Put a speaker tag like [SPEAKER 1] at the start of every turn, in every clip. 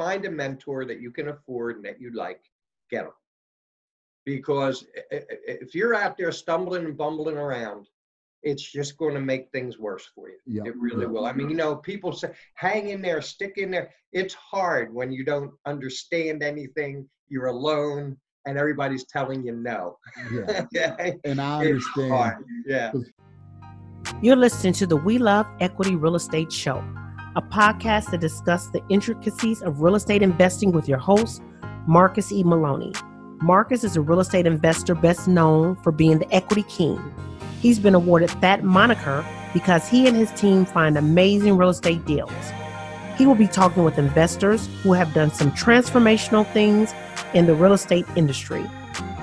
[SPEAKER 1] find a mentor that you can afford and that you like, get them. Because if you're out there stumbling and bumbling around, it's just going to make things worse for you.
[SPEAKER 2] Yeah.
[SPEAKER 1] It really will. I mean, you know, people say, hang in there, stick in there. It's hard when you don't understand anything, you're alone, and everybody's telling you no.
[SPEAKER 2] Yeah.
[SPEAKER 1] okay?
[SPEAKER 2] And I understand.
[SPEAKER 1] Yeah.
[SPEAKER 3] You're listening to the We Love Equity Real Estate Show, a podcast that discusses the intricacies of real estate investing with your host, Marcus E. Maloney. Marcus is a real estate investor best known for being the equity king. He's been awarded that moniker because he and his team find amazing real estate deals. He will be talking with investors who have done some transformational things in the real estate industry.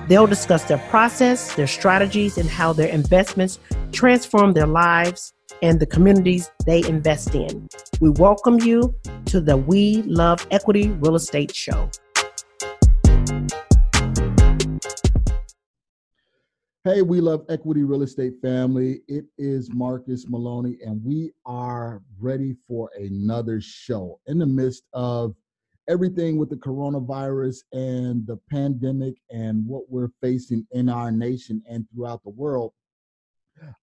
[SPEAKER 3] They'll discuss their process, their strategies, and how their investments transform their lives and the communities they invest in. We welcome you to the We Love Equity Real Estate Show.
[SPEAKER 2] Hey, we love equity real estate family. It is Marcus Maloney, and we are ready for another show in the midst of everything with the coronavirus and the pandemic and what we're facing in our nation and throughout the world.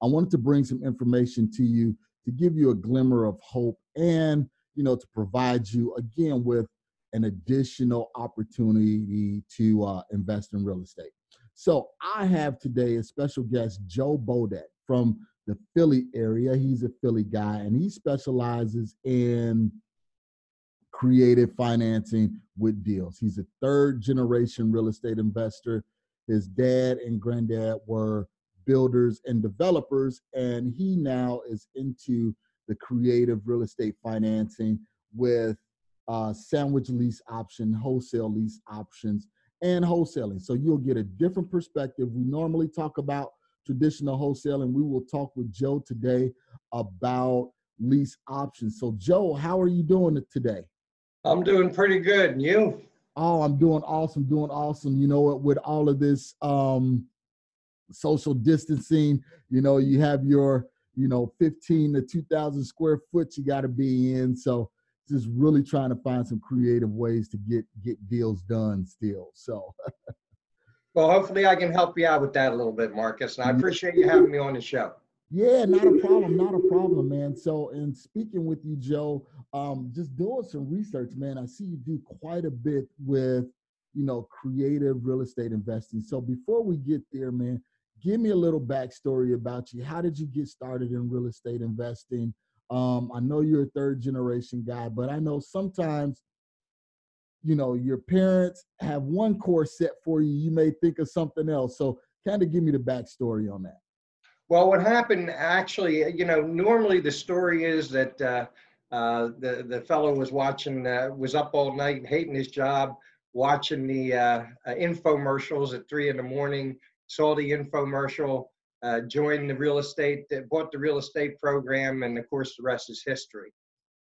[SPEAKER 2] I wanted to bring some information to you to give you a glimmer of hope and, you know, to provide you again with an additional opportunity to uh, invest in real estate. So I have today a special guest, Joe Bodak from the Philly area. He's a Philly guy and he specializes in creative financing with deals. He's a third generation real estate investor. His dad and granddad were builders and developers, and he now is into the creative real estate financing with uh, sandwich lease option, wholesale lease options, and wholesaling. So you'll get a different perspective. We normally talk about traditional wholesaling. We will talk with Joe today about lease options. So, Joe, how are you doing today?
[SPEAKER 1] I'm doing pretty good. And you?
[SPEAKER 2] Oh, I'm doing awesome, doing awesome. You know what? With all of this um, social distancing, you know, you have your, you know, 15 to 2,000 square foot you got to be in. So, just really trying to find some creative ways to get get deals done still. So
[SPEAKER 1] Well, hopefully I can help you out with that a little bit, Marcus. And I appreciate you having me on the show.
[SPEAKER 2] yeah, not a problem, not a problem, man. So in speaking with you, Joe, um, just doing some research, man. I see you do quite a bit with you know creative real estate investing. So before we get there, man, give me a little backstory about you. How did you get started in real estate investing? Um, I know you're a third generation guy, but I know sometimes, you know, your parents have one course set for you. You may think of something else. So, kind of give me the backstory on that.
[SPEAKER 1] Well, what happened actually, you know, normally the story is that uh, uh, the the fellow was watching, uh, was up all night, hating his job, watching the uh, uh, infomercials at three in the morning. Saw the infomercial, uh, joined the real estate, bought the real estate program, and of course, the rest is history.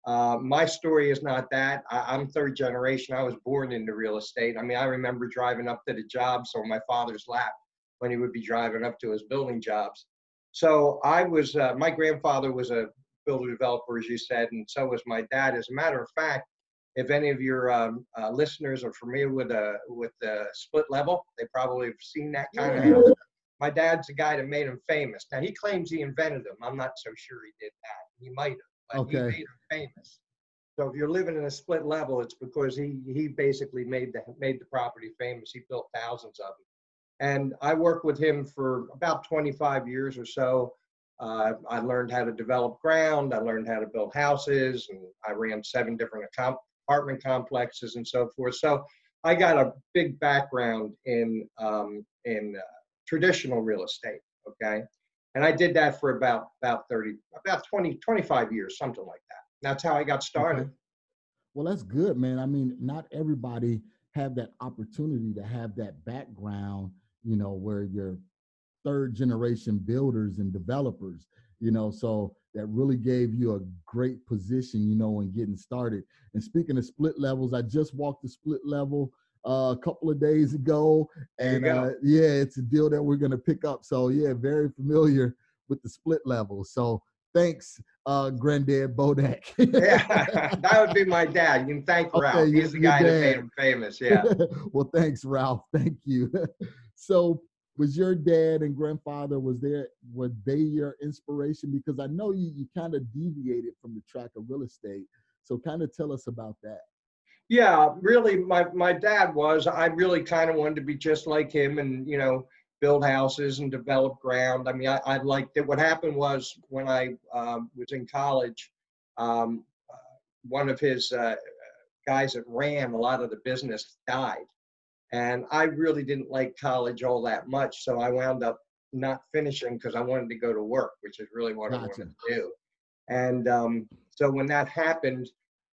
[SPEAKER 1] Uh, my story is not that. I, I'm third generation. I was born into real estate. I mean, I remember driving up to the jobs on my father's lap when he would be driving up to his building jobs. So I was, uh, my grandfather was a builder developer, as you said, and so was my dad. As a matter of fact, if any of your um, uh, listeners are familiar with a with the split level, they probably have seen that kind of house. My dad's the guy that made them famous. Now he claims he invented them. I'm not so sure he did that. He might have, but
[SPEAKER 2] Okay.
[SPEAKER 1] he made them famous. So if you're living in a split level, it's because he he basically made the made the property famous. He built thousands of them. And I worked with him for about 25 years or so. Uh, I learned how to develop ground. I learned how to build houses, and I ran seven different account, apartment complexes and so forth. So I got a big background in um, in uh, traditional real estate. Okay, and I did that for about about 30, about 20, 25 years, something like that. That's how I got started.
[SPEAKER 2] Okay. Well, that's good, man. I mean, not everybody have that opportunity to have that background, you know, where you're third generation builders and developers, you know, so that really gave you a great position, you know, in getting started. And speaking of split levels, I just walked the split level uh, a couple of days ago, and uh, yeah, it's a deal that we're going to pick up. So yeah, very familiar with the split level. So thanks, uh, Granddad Bodak.
[SPEAKER 1] yeah, that would be my dad. You can thank Ralph. He's the guy that made him famous. Yeah.
[SPEAKER 2] well, thanks, Ralph. Thank you. so, was your dad and grandfather was there? Were they your inspiration? Because I know you you kind of deviated from the track of real estate. So, kind of tell us about that.
[SPEAKER 1] Yeah, really, my my dad was. I really kind of wanted to be just like him, and you know, build houses and develop ground. I mean, I, I liked it. What happened was when I um, was in college, um, uh, one of his uh, guys that ran a lot of the business died, and I really didn't like college all that much. So I wound up not finishing because I wanted to go to work, which is really what I wanted to do. And um, so when that happened,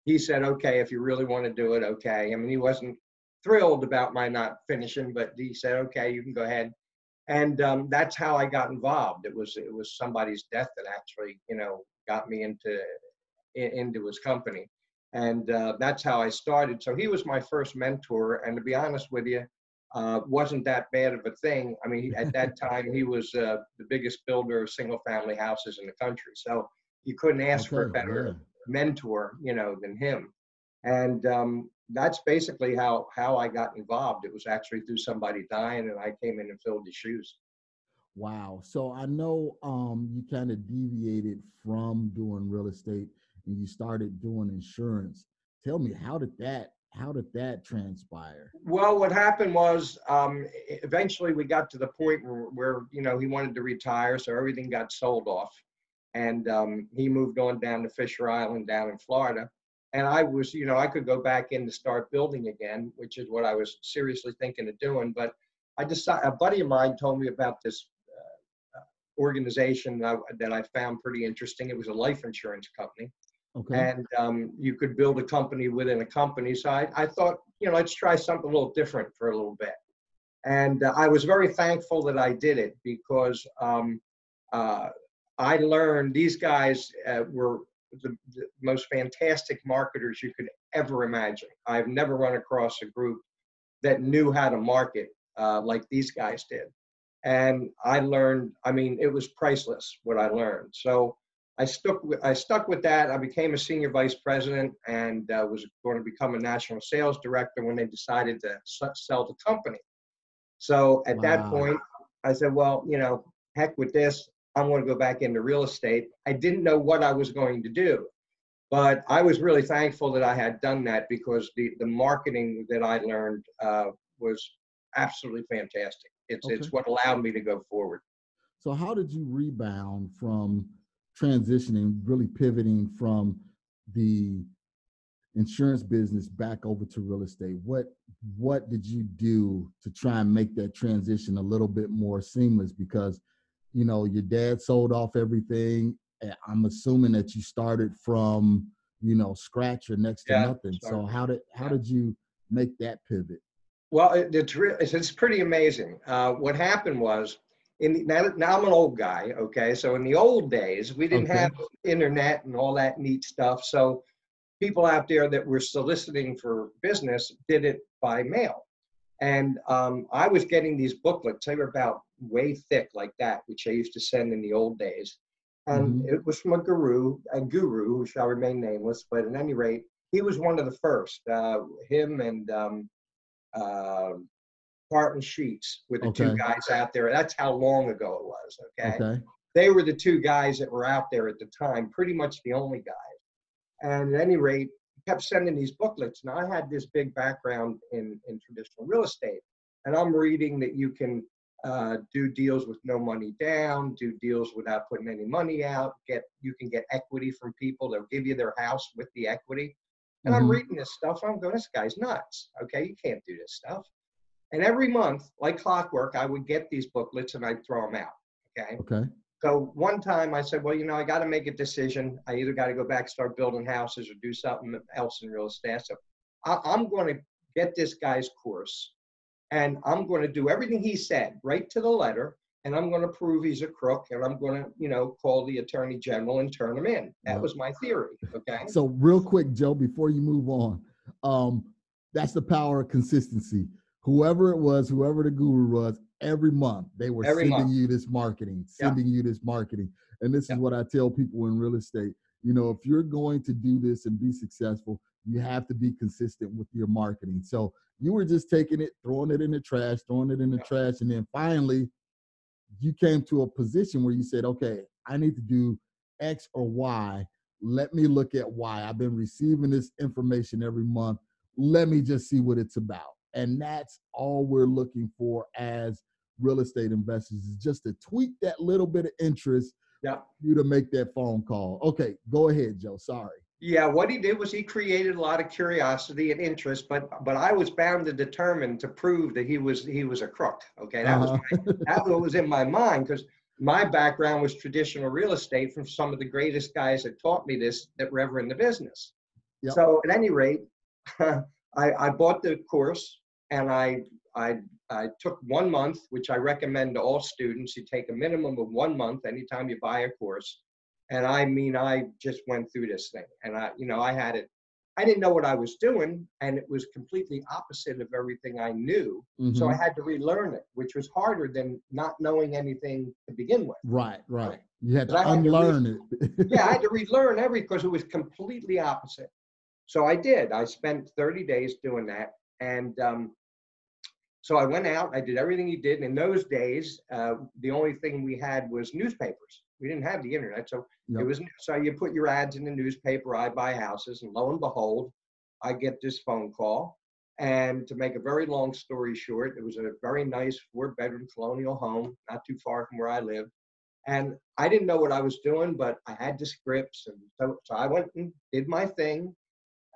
[SPEAKER 1] he said, okay, if you really want to do it, okay. I mean, he wasn't thrilled about my not finishing, but he said, okay, you can go ahead. And um, that's how I got involved. It was it was somebody's death that actually, you know, got me into into his company, and uh, that's how I started. So he was my first mentor, and to be honest with you, uh, wasn't that bad of a thing. I mean, at that time, he was uh, the biggest builder of single-family houses in the country. So you couldn't ask for a better
[SPEAKER 2] yeah.
[SPEAKER 1] mentor, you know, than him. And um, that's basically how how I got involved. It was actually through somebody dying, and I came in and filled his shoes.
[SPEAKER 2] Wow. So I know um, you kind of deviated from doing real estate and you started doing insurance. Tell me how did that how did that transpire?
[SPEAKER 1] Well, what happened was um, eventually we got to the point where, where you know he wanted to retire, so everything got sold off, and um, he moved on down to Fisher Island down in Florida. And I was, you know, I could go back in to start building again, which is what I was seriously thinking of doing. But I decided, a buddy of mine told me about this uh, uh, organization that I, that I found pretty interesting. It was a life insurance company
[SPEAKER 2] Okay.
[SPEAKER 1] and um, you could build a company within a company. So I, I thought, you know, let's try something a little different for a little bit. And uh, I was very thankful that I did it because um, uh, I learned these guys uh, were the, the most fantastic marketers you could ever imagine. I've never run across a group that knew how to market uh, like these guys did. And I learned, I mean, it was priceless what I learned. So I stuck with I stuck with that. I became a senior vice president and uh, was going to become a national sales director when they decided to s- sell the company. So at that point, I said, "Well, you know, heck with this. I'm going to go back into real estate." I didn't know what I was going to do, but I was really thankful that I had done that because the the marketing that I learned uh, was absolutely fantastic. It's it's what allowed me to go forward.
[SPEAKER 2] So how did you rebound from transitioning, really pivoting from the insurance business back over to real estate? What what did you do to try and make that transition a little bit more seamless? Because you know your dad sold off everything. and I'm assuming that you started from you know scratch or next to
[SPEAKER 1] Yeah,
[SPEAKER 2] nothing. So how did how
[SPEAKER 1] yeah.
[SPEAKER 2] did you make that pivot?
[SPEAKER 1] Well, it, it's, re- it's it's pretty amazing. Uh, what happened was, in the, now, now I'm an old guy. Okay, so in the old days, we didn't
[SPEAKER 2] Okay.
[SPEAKER 1] have internet and all that neat stuff. So people out there that were soliciting for business did it by mail, and um, I was getting these booklets. They were about way thick like that, which I used to send in the old days. And
[SPEAKER 2] Mhm.
[SPEAKER 1] it was from a guru, a guru who shall remain nameless, but at any rate, he was one of the first. Uh, him and um, um, Carleton Sheets were the two guys out there. That's how long ago it was. Okay?
[SPEAKER 2] Okay.
[SPEAKER 1] they were the two guys that were out there at the time, pretty much the only guys. And at any rate, kept sending these booklets. And I had this big background in in traditional real estate, and I'm reading that you can uh, do deals with no money down, do deals without putting any money out. Get you can get equity from people. They'll give you their house with the equity. And I'm
[SPEAKER 2] Mhm.
[SPEAKER 1] reading this stuff. I'm going, this guy's nuts. Okay, you can't do this stuff. And every month, like clockwork, I would get these booklets and I'd throw them out. Okay.
[SPEAKER 2] Okay.
[SPEAKER 1] So one time I said, well, you know, I got to make a decision. I either got to go back, start building houses, or do something else in real estate. So I, I'm going to get this guy's course, and I'm going to do everything he said, right to the letter, and I'm going to prove he's a crook, and I'm going to, you know, call the attorney general and turn him in. That
[SPEAKER 2] Yeah.
[SPEAKER 1] was my theory. Okay.
[SPEAKER 2] So real quick, Joe, before you move on, um, that's the power of consistency. Whoever it was, whoever the guru was, every month they were
[SPEAKER 1] Every
[SPEAKER 2] sending
[SPEAKER 1] month.
[SPEAKER 2] you this marketing,
[SPEAKER 1] Yeah.
[SPEAKER 2] sending you this marketing. And this
[SPEAKER 1] Yeah.
[SPEAKER 2] is what I tell people in real estate. You know, if you're going to do this and be successful, you have to be consistent with your marketing. So you were just taking it, throwing it in the trash, throwing it in the
[SPEAKER 1] Yeah.
[SPEAKER 2] trash, and then finally you came to a position where you said, okay, I need to do X or Y. Let me look at Y. I've been receiving this information every month. Let me just see what it's about. And that's all we're looking for as real estate investors is just to tweak that little bit of interest
[SPEAKER 1] Yeah.
[SPEAKER 2] for you to make that phone call. Okay, go ahead, Joe. Sorry.
[SPEAKER 1] Yeah, what he did was he created a lot of curiosity and interest, but but I was bound and determined to prove that he was he was a crook. Okay, that was
[SPEAKER 2] Uh-huh.
[SPEAKER 1] my, that was what was in my mind because my background was traditional real estate from some of the greatest guys that taught me this that were ever in the business.
[SPEAKER 2] Yep.
[SPEAKER 1] So at any rate, I, I bought the course and I I I took one month, which I recommend to all students. You take a minimum of one month anytime you buy a course. And I mean, I just went through this thing and I, you know, I had it, I didn't know what I was doing and it was completely opposite of everything I knew. So I
[SPEAKER 2] Mhm.
[SPEAKER 1] had to relearn it, which was harder than not knowing anything to begin with.
[SPEAKER 2] right, right. You had to
[SPEAKER 1] I had to
[SPEAKER 2] unlearn it.
[SPEAKER 1] Yeah, I had to relearn everything because it was completely opposite. So I did. I spent 30 days doing that. And um, so I went out, I did everything he did. And in those days, uh, the only thing we had was newspapers. We didn't have the internet. So it was so you put your ads in the newspaper, I buy houses, and lo and behold, I get this phone call. And to make a very long story short, it was a very nice four bedroom colonial home, not too far from where I live. And I didn't know what I was doing, but I had the scripts. And so, so I went and did my thing.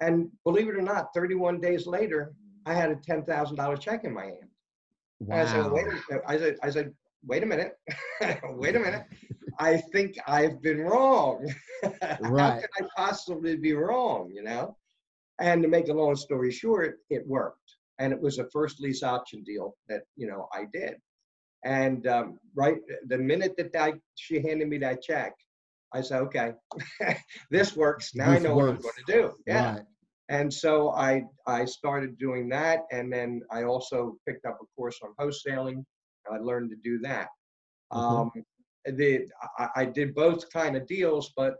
[SPEAKER 1] And believe it or not, 31 days later, I had a $10,000 check in my hand. And I said, wait,
[SPEAKER 2] wow.
[SPEAKER 1] a, I said, I said, wait a minute, wait a minute. I think I've been wrong. How can I possibly be wrong? You know. And to make a long story short, it worked, and it was a first lease option deal that you know I did. And um, right the minute that I, she handed me that check, I said, okay, this works. Now
[SPEAKER 2] This
[SPEAKER 1] I know what I'm going to do. Yeah.
[SPEAKER 2] Right.
[SPEAKER 1] And so I I started doing that, and then I also picked up a course on wholesaling. And I learned to do that.
[SPEAKER 2] Okay.
[SPEAKER 1] Um, the I, I did both kind of deals, but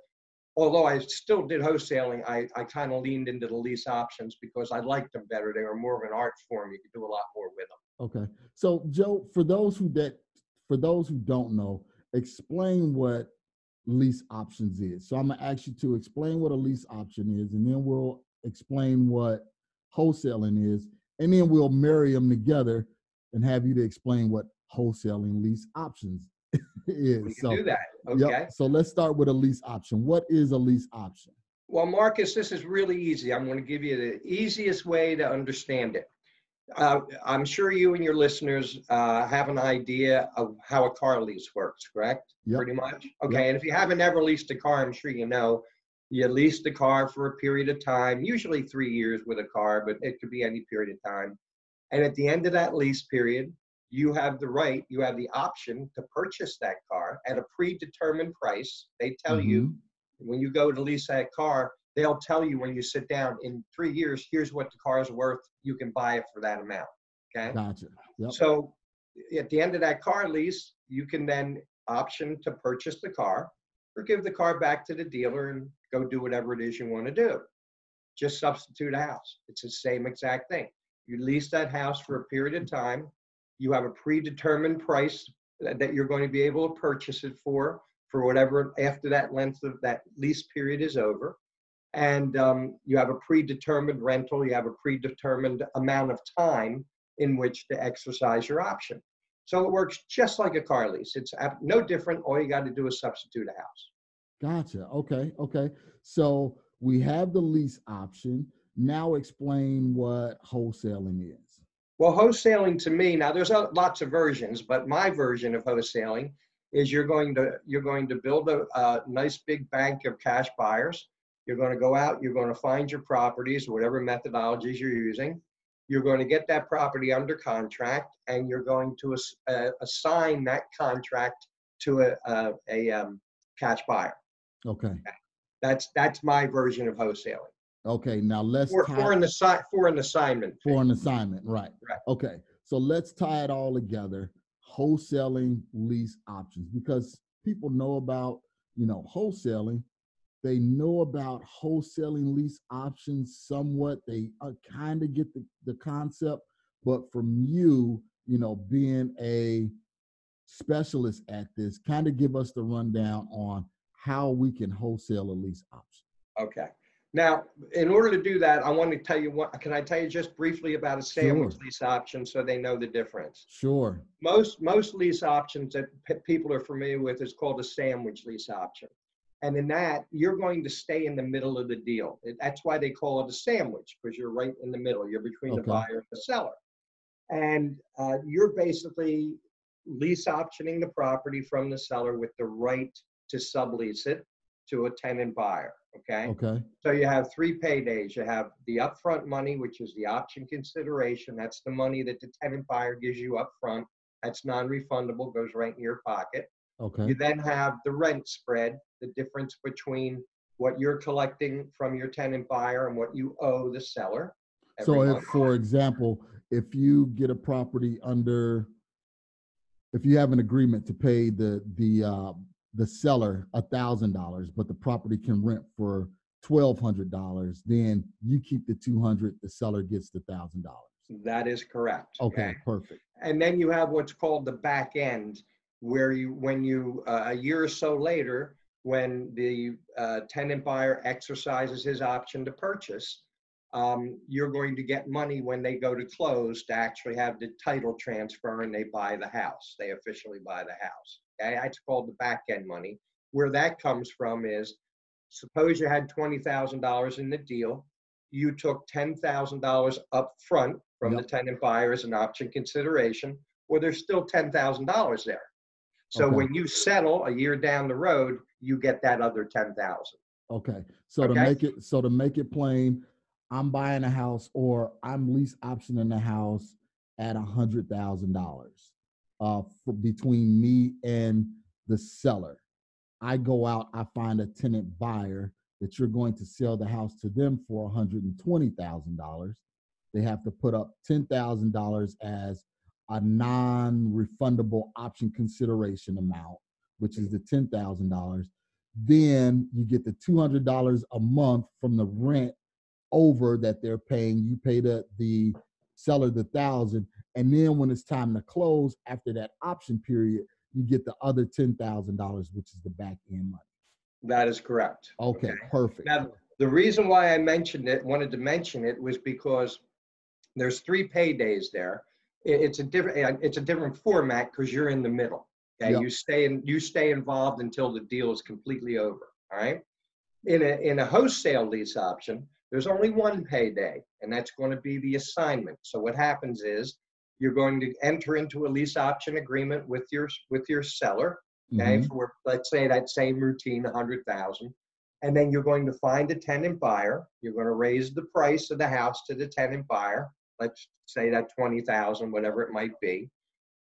[SPEAKER 1] although I still did wholesaling, I, I kind of leaned into the lease options because I liked them better. They were more of an art form. You could do a lot more with them.
[SPEAKER 2] Okay. So Joe, for those who that for those who don't know, explain what lease options is. So I'm gonna ask you to explain what a lease option is, and then we'll explain what wholesaling is, and then we'll marry them together and have you to explain what wholesaling lease options is.
[SPEAKER 1] We can
[SPEAKER 2] so
[SPEAKER 1] do that.
[SPEAKER 2] yep.
[SPEAKER 1] Okay.
[SPEAKER 2] So let's start with a lease option. What is a lease option?
[SPEAKER 1] Well, Marcus, this is really easy. I'm going to give you the easiest way to understand it. Uh, I'm sure you and your listeners uh, have an idea of how a car lease works, correct?
[SPEAKER 2] Yep.
[SPEAKER 1] Pretty much. Okay. And if you haven't ever leased a car, I'm sure you know you lease the car for a period of time, usually three years with a car, but it could be any period of time. And at the end of that lease period, you have the right, you have the option to purchase that car at a predetermined price. They tell you
[SPEAKER 2] Mhm.
[SPEAKER 1] when you go to lease that car, they'll tell you when you sit down in three years, here's what the car is worth. You can buy it for that amount. Okay.
[SPEAKER 2] Gotcha. Yep.
[SPEAKER 1] So at the end of that car lease, you can then option to purchase the car or give the car back to the dealer and go do whatever it is you want to do. Just substitute a house. It's the same exact thing. You lease that house for a period of time. You have a predetermined price that you're going to be able to purchase it for, for whatever after that length of that lease period is over. And um, you have a predetermined rental, you have a predetermined amount of time in which to exercise your option. So it works just like a car lease. It's no different. All you got to do is substitute a house.
[SPEAKER 2] Gotcha. Okay. Okay. So we have the lease option. Now explain what wholesaling is.
[SPEAKER 1] Well, wholesaling to me now there's a, lots of versions, but my version of wholesaling is you're going to you're going to build a, a nice big bank of cash buyers. You're going to go out. You're going to find your properties, whatever methodologies you're using. You're going to get that property under contract, and you're going to ass, uh, assign that contract to a a, a um, cash buyer.
[SPEAKER 2] Okay.
[SPEAKER 1] That's that's my version of wholesaling.
[SPEAKER 2] Okay, now let's
[SPEAKER 1] For, for an assi, for an assignment.
[SPEAKER 2] for an assignment, right?
[SPEAKER 1] Right.
[SPEAKER 2] Okay, so let's tie it all together. Wholesaling lease options because people know about you know wholesaling. They know about wholesaling lease options somewhat. They uh, kind of get the, the concept, but from you, you know, being a specialist at this, kind of give us the rundown on how we can wholesale a lease option.
[SPEAKER 1] Okay. Now, in order to do that, I want to tell you what, can I tell you just briefly about a sandwich
[SPEAKER 2] Sure.
[SPEAKER 1] lease option so they know the difference?
[SPEAKER 2] Sure.
[SPEAKER 1] Most, most lease options that pe- people are familiar with is called a sandwich lease option. And in that, you're going to stay in the middle of the deal. That's why they call it a sandwich, because you're right in the middle. You're between the buyer and the seller. And uh, you're basically lease optioning the property from the seller with the right to sublease it to a tenant buyer, okay?
[SPEAKER 2] Okay.
[SPEAKER 1] So you have three paydays. You have the upfront money, which is the option consideration. That's the money that the tenant buyer gives you upfront. That's non-refundable, goes right in your pocket.
[SPEAKER 2] Okay.
[SPEAKER 1] You then have the rent spread, the difference between what you're collecting from your tenant buyer and what you owe the seller.
[SPEAKER 2] So if,
[SPEAKER 1] month.
[SPEAKER 2] for example, if you get a property under, if you have an agreement to pay the, the, uh, the seller a thousand dollars, but the property can rent for twelve hundred dollars, then you keep the two hundred, the seller gets the thousand dollars.
[SPEAKER 1] That is correct.
[SPEAKER 2] Okay, perfect.
[SPEAKER 1] And then you have what's called the back end, where you, when you, uh, a year or so later, when the uh, tenant buyer exercises his option to purchase, um, you're going to get money when they go to close to actually have the title transfer and they buy the house. They officially buy the house. Okay, that's called the back end money. Where that comes from is, suppose you had twenty thousand dollars in the deal, you took ten thousand dollars up front from the tenant buyer as an option consideration, well, there's still ten thousand dollars there. So
[SPEAKER 2] Okay.
[SPEAKER 1] when you settle a year down the road, you get that other ten thousand.
[SPEAKER 2] Okay, so to make it, so to make it plain, I'm buying a house or I'm lease optioning the house at a hundred thousand dollars. Uh, for between me and the seller. I go out, I find a tenant buyer that you're going to sell the house to them for hundred and twenty thousand dollars. They have to put up ten thousand dollars as a non-refundable option consideration amount, which is the ten thousand dollars then you get the two hundred dollars a month from the rent over that they're paying. You pay the the seller the thousand, and then when it's time to close after that option period, you get the other ten thousand dollars, which is the back end money.
[SPEAKER 1] That is correct.
[SPEAKER 2] Okay, perfect.
[SPEAKER 1] Now, the reason why I mentioned it, wanted to mention it, was because there's three paydays there. It- It's a different, it's a different format because you're in the middle. Okay,
[SPEAKER 2] Yep.
[SPEAKER 1] you stay in, you stay involved until the deal is completely over. All right. In a in a wholesale lease option, there's only one payday, and that's going to be the assignment. So what happens is you're going to enter into a lease option agreement with your with your seller okay,
[SPEAKER 2] Mhm.
[SPEAKER 1] for let's say that same routine, a hundred thousand. And then you're going to find a tenant buyer. You're going to raise the price of the house to the tenant buyer. Let's say that twenty thousand, whatever it might be.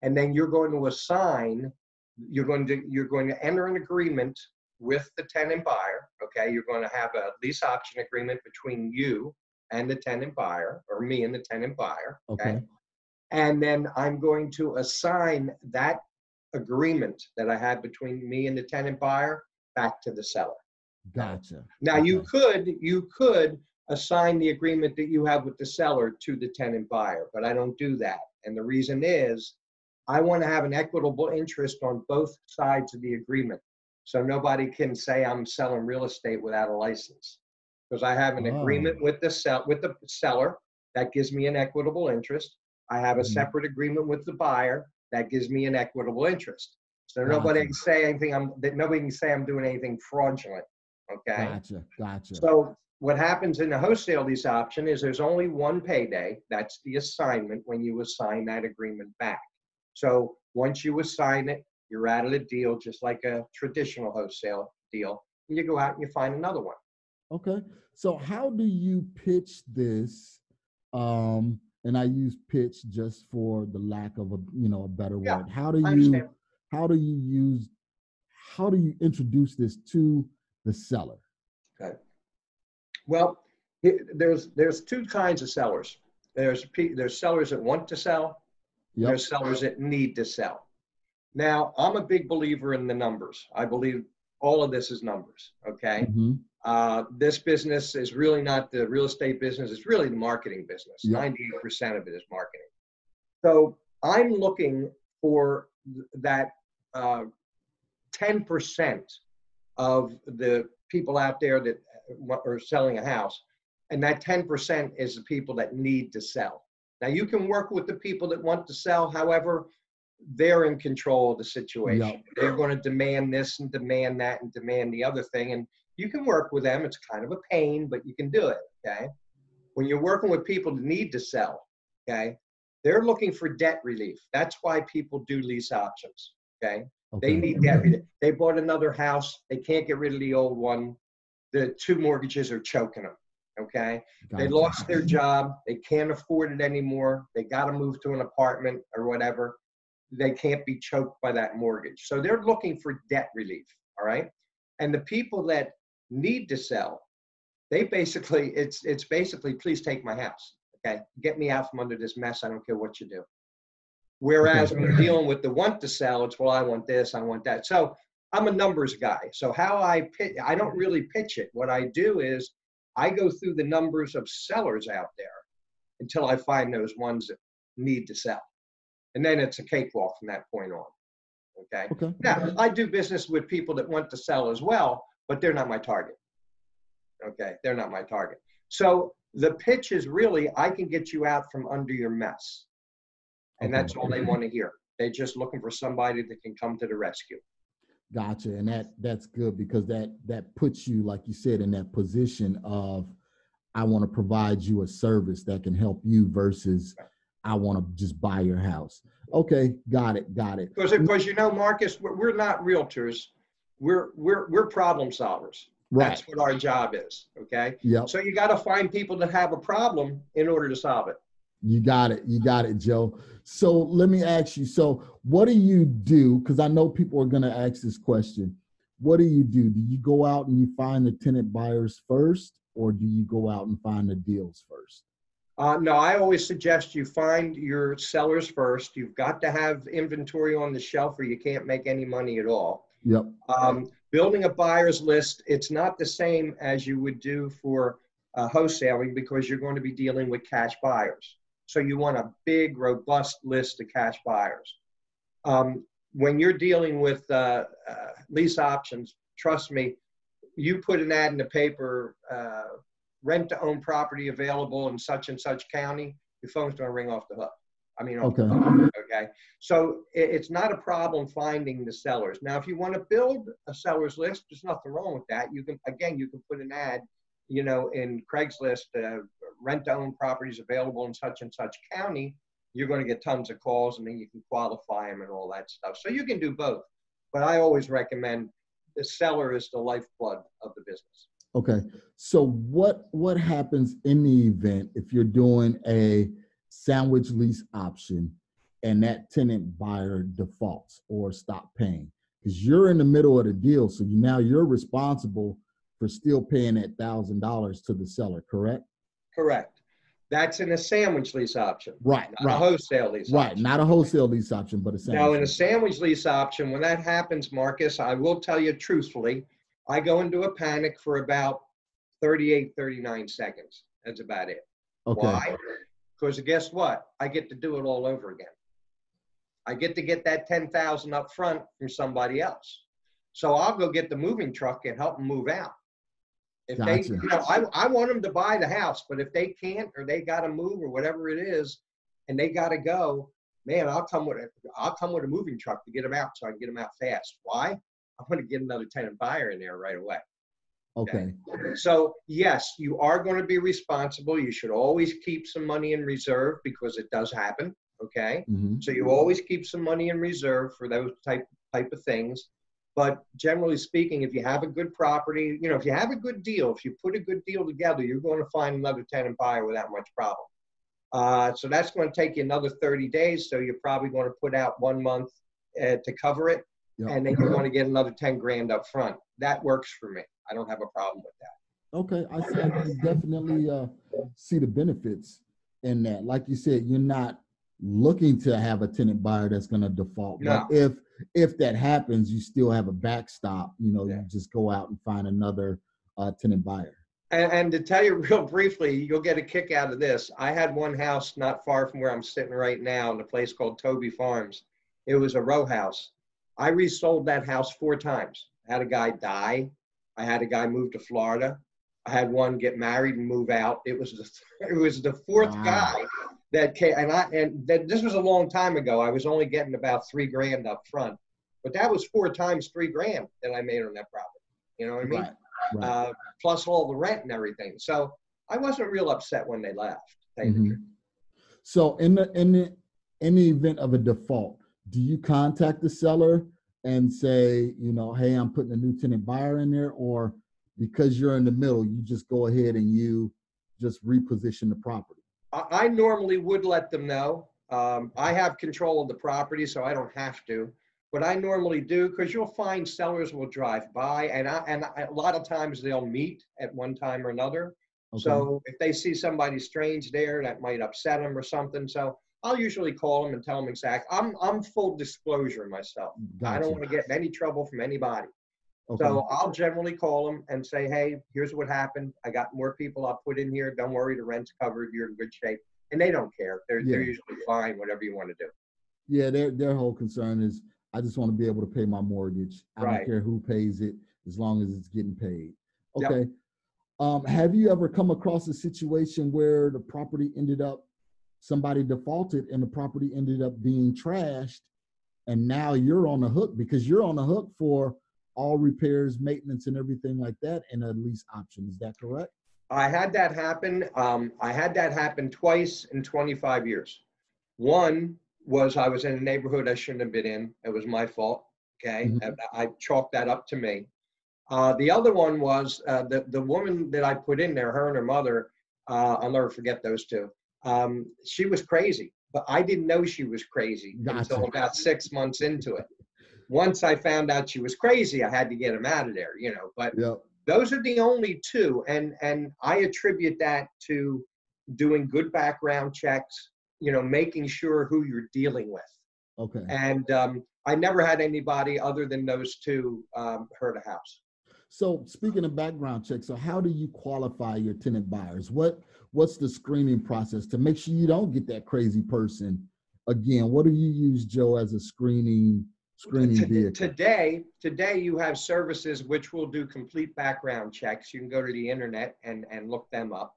[SPEAKER 1] And then you're going to assign, you're going to you're going to enter an agreement with the tenant buyer. Okay, you're going to have a lease option agreement between you and the tenant buyer, or me and the tenant buyer.
[SPEAKER 2] Okay.
[SPEAKER 1] And then I'm going to assign that agreement that I had between me and the tenant buyer back to the seller.
[SPEAKER 2] Gotcha.
[SPEAKER 1] Now, you could, you could assign the agreement that you have with the seller to the tenant buyer, but I don't do that. And the reason is, I want to have an equitable interest on both sides of the agreement. So nobody can say I'm selling real estate without a license. Because I have an
[SPEAKER 2] Oh.
[SPEAKER 1] agreement with the sell, with the seller, that gives me an equitable interest. I have a
[SPEAKER 2] Mhm.
[SPEAKER 1] separate agreement with the buyer, that gives me an equitable interest. So nobody
[SPEAKER 2] Gotcha.
[SPEAKER 1] can say anything, I'm, that nobody can say I'm doing anything fraudulent, okay?
[SPEAKER 2] Gotcha. Gotcha.
[SPEAKER 1] So what happens in the wholesale lease option is there's only one payday. That's the assignment when you assign that agreement back. So once you assign it, you're out of the deal, just like a traditional wholesale deal. And you go out and you find another one.
[SPEAKER 2] Okay. So how do you pitch this? Um, and I use pitch just for the lack of a you know a better
[SPEAKER 1] Yeah,
[SPEAKER 2] word. How do you how do you use how do you introduce this to the seller?
[SPEAKER 1] Okay. Well, It- There's, there's two kinds of sellers. There's, there's sellers that want to sell,
[SPEAKER 2] Yep.
[SPEAKER 1] there's sellers that need to sell. Now, I'm a big believer in the numbers. I believe all of this is numbers, okay?
[SPEAKER 2] Mhm.
[SPEAKER 1] Uh, this business is really not the real estate business, it's really the marketing business.
[SPEAKER 2] Yeah.
[SPEAKER 1] 98% of it is marketing. So I'm looking for th- that uh, 10% of the people out there that are selling a house. And that 10% is the people that need to sell. Now, you can work with the people that want to sell. However, they're in control of the situation. They're going to demand this and demand that and demand the other thing. And you can work with them. It's kind of a pain, but you can do it. Okay. When you're working with people that need to sell, okay, they're looking for debt relief. That's why people do lease options. Okay. They need debt relief. They bought another house. They can't get rid of the old one. The two mortgages are choking them. Okay. They
[SPEAKER 2] Gotcha.
[SPEAKER 1] lost their job. They can't afford it anymore. They got to move to an apartment or whatever. They can't be choked by that mortgage. So they're looking for debt relief. All right. And the people that need to sell, they basically, it's, it's basically, please take my house. Okay. Get me out from under this mess. I don't care what you do. Whereas when you're dealing with the want to sell, it's, well, I want this, I want that. So I'm a numbers guy. So how I pitch, I don't really pitch it. What I do is I go through the numbers of sellers out there until I find those ones that need to sell. And then it's a cakewalk from that point on. Okay.
[SPEAKER 2] Okay.
[SPEAKER 1] Now, I do business with people that want to sell as well, but they're not my target. Okay. They're not my target. So the pitch is really I can get you out from under your mess. And that's all they want to hear. They're just looking for somebody that can come to the rescue.
[SPEAKER 2] Gotcha, and that that's good because that that puts you, like you said, in that position of I want to provide you a service that can help you versus I want to just buy your house. Okay, got it, got it.
[SPEAKER 1] Because, because you know, Marcus, we're, we're not realtors. We're, we're, we're problem solvers.
[SPEAKER 2] Right.
[SPEAKER 1] That's what our job is. Okay.
[SPEAKER 2] Yep.
[SPEAKER 1] So you got to find people that have a problem in order to solve it.
[SPEAKER 2] You got it. You got it, Joe. So let me ask you. So what do you do? Because I know people are going to ask this question. What do you do? Do you go out and you find the tenant buyers first, or do you go out and find the deals first?
[SPEAKER 1] Uh, no, I always suggest you find your sellers first. You've got to have inventory on the shelf or you can't make any money at all.
[SPEAKER 2] Yep.
[SPEAKER 1] Um, building a buyer's list, it's not the same as you would do for uh, wholesaling because you're going to be dealing with cash buyers. So you want a big, robust list of cash buyers. Um, when you're dealing with uh, uh, lease options, trust me, you put an ad in the paper, uh, rent to own property available in such and such county, your phone's going to ring off the hook. I mean,
[SPEAKER 2] Okay.
[SPEAKER 1] hook, okay. So it, it's not a problem finding the sellers. Now, if you want to build a sellers list, there's nothing wrong with that. You can, again, you can put an ad, you know, in Craigslist, uh, rent to own properties available in such and such county. You're going to get tons of calls and then you can qualify them and all that stuff. So you can do both. But I always recommend the seller is the lifeblood of the business.
[SPEAKER 2] Okay. So what what happens in the event if you're doing a sandwich lease option and that tenant buyer defaults or stop paying? Because you're in the middle of the deal, so you, now you're responsible for still paying that thousand dollars to the seller, correct?
[SPEAKER 1] Correct. That's in a sandwich lease option,
[SPEAKER 2] Right,
[SPEAKER 1] not a wholesale lease
[SPEAKER 2] right.
[SPEAKER 1] option.
[SPEAKER 2] Not a wholesale lease option, but a sandwich.
[SPEAKER 1] Now, in a sandwich lease option, when that happens, Marcus, I will tell you truthfully, I go into a panic for about 38, 39 seconds. That's about it.
[SPEAKER 2] okay.
[SPEAKER 1] Why? Because guess what? I get to do it all over again. I get to get that 10,000 up front from somebody else. So I'll go get the moving truck and help them move out. If they, you know, I, I want them to buy the house, but if they can't or they got to move or whatever it is, and they got to go, man, I'll come with a, I'll come with a moving truck to get them out so I can get them out fast. Why? I want to get another tenant buyer in there right away.
[SPEAKER 2] Okay.
[SPEAKER 1] So yes, you are going to be responsible. You should always keep some money in reserve because it does happen. Okay.
[SPEAKER 2] hmm
[SPEAKER 1] So you always keep some money in reserve for those type type of things. But generally speaking, if you have a good property, you know, if you have a good deal, if you put a good deal together, you're going to find another tenant buyer without much problem. Uh, so that's going to take you another 30 days. So you're probably going to put out one month uh, to cover it,
[SPEAKER 2] Yep.
[SPEAKER 1] and then you're going to get another 10 grand up front. That works for me. I don't have a problem with that.
[SPEAKER 2] Okay, I see. I definitely uh, see the benefits in that. Like you said, you're not looking to have a tenant buyer that's going to default.
[SPEAKER 1] No.
[SPEAKER 2] But if if that happens, you still have a backstop. You know,
[SPEAKER 1] Yeah.
[SPEAKER 2] you just go out and find another uh, tenant buyer.
[SPEAKER 1] And, and to tell you real briefly, you'll get a kick out of this. I had one house not far from where I'm sitting right now in a place called Toby Farms. It was a row house. I resold that house four times. I had a guy die. I had a guy move to Florida. I had one get married and move out. It was the it was the fourth
[SPEAKER 2] Wow.
[SPEAKER 1] guy that came, and I and that this was a long time ago. I was only getting about three grand up front, but that was four times three grand that I made on that property. You know what I mean?
[SPEAKER 2] Right. Right.
[SPEAKER 1] uh, plus all the rent and everything. So I wasn't real upset when they left. to tell you the
[SPEAKER 2] Mhm. So in the in the in the event of a default, do you contact the seller and say, you know, hey, I'm putting a new tenant buyer in there, or because you're in the middle, you just go ahead and you just reposition the property?
[SPEAKER 1] I, I normally would let them know. Um, I have control of the property, so I don't have to. But I normally do because you'll find sellers will drive by, and I, and I, a lot of times they'll meet at one time or another.
[SPEAKER 2] Okay.
[SPEAKER 1] So if they see somebody strange there, that might upset them or something. So I'll usually call them and tell them exactly. I'm I'm full disclosure myself. I don't want to get in any trouble from anybody.
[SPEAKER 2] Okay.
[SPEAKER 1] So I'll generally call them and say, hey, here's what happened. I got more people I'll put in here. Don't worry, the rent's covered. You're in good shape. And they don't care. They're, they're usually fine, whatever you want to do.
[SPEAKER 2] Yeah, their their whole concern is I just want to be able to pay my mortgage. I
[SPEAKER 1] Right.
[SPEAKER 2] don't care who pays it as long as it's getting paid.
[SPEAKER 1] Yep.
[SPEAKER 2] Okay. Um, have you ever come across a situation where the property ended up somebody defaulted and the property ended up being trashed and now you're on the hook because you're on the hook for all repairs, maintenance and everything like that and a lease option. Is that correct?
[SPEAKER 1] I had that happen. Um, I had that happen twice in 25 years. One was I was in a neighborhood I shouldn't have been in. It was my fault. Okay.
[SPEAKER 2] Mhm.
[SPEAKER 1] And I chalked that up to me. Uh, the other one was uh, the, the woman that I put in there, her and her mother, uh, I'll never forget those two. Um, she was crazy, but I didn't know she was crazy until about six months into it. Once I found out she was crazy, I had to get him out of there, you know. But those are the only two and and i attribute that to doing good background checks you know making sure who you're dealing with
[SPEAKER 2] Okay.
[SPEAKER 1] and um, i never had anybody other than those two um, hurt a house
[SPEAKER 2] So speaking of background checks, so how do you qualify your tenant buyers? What what's the screening process to make sure you don't get that crazy person again? What do you use, Joe, as a screening screening vehicle?
[SPEAKER 1] today today you have services which will do complete background checks. You can go to the internet and and look them up.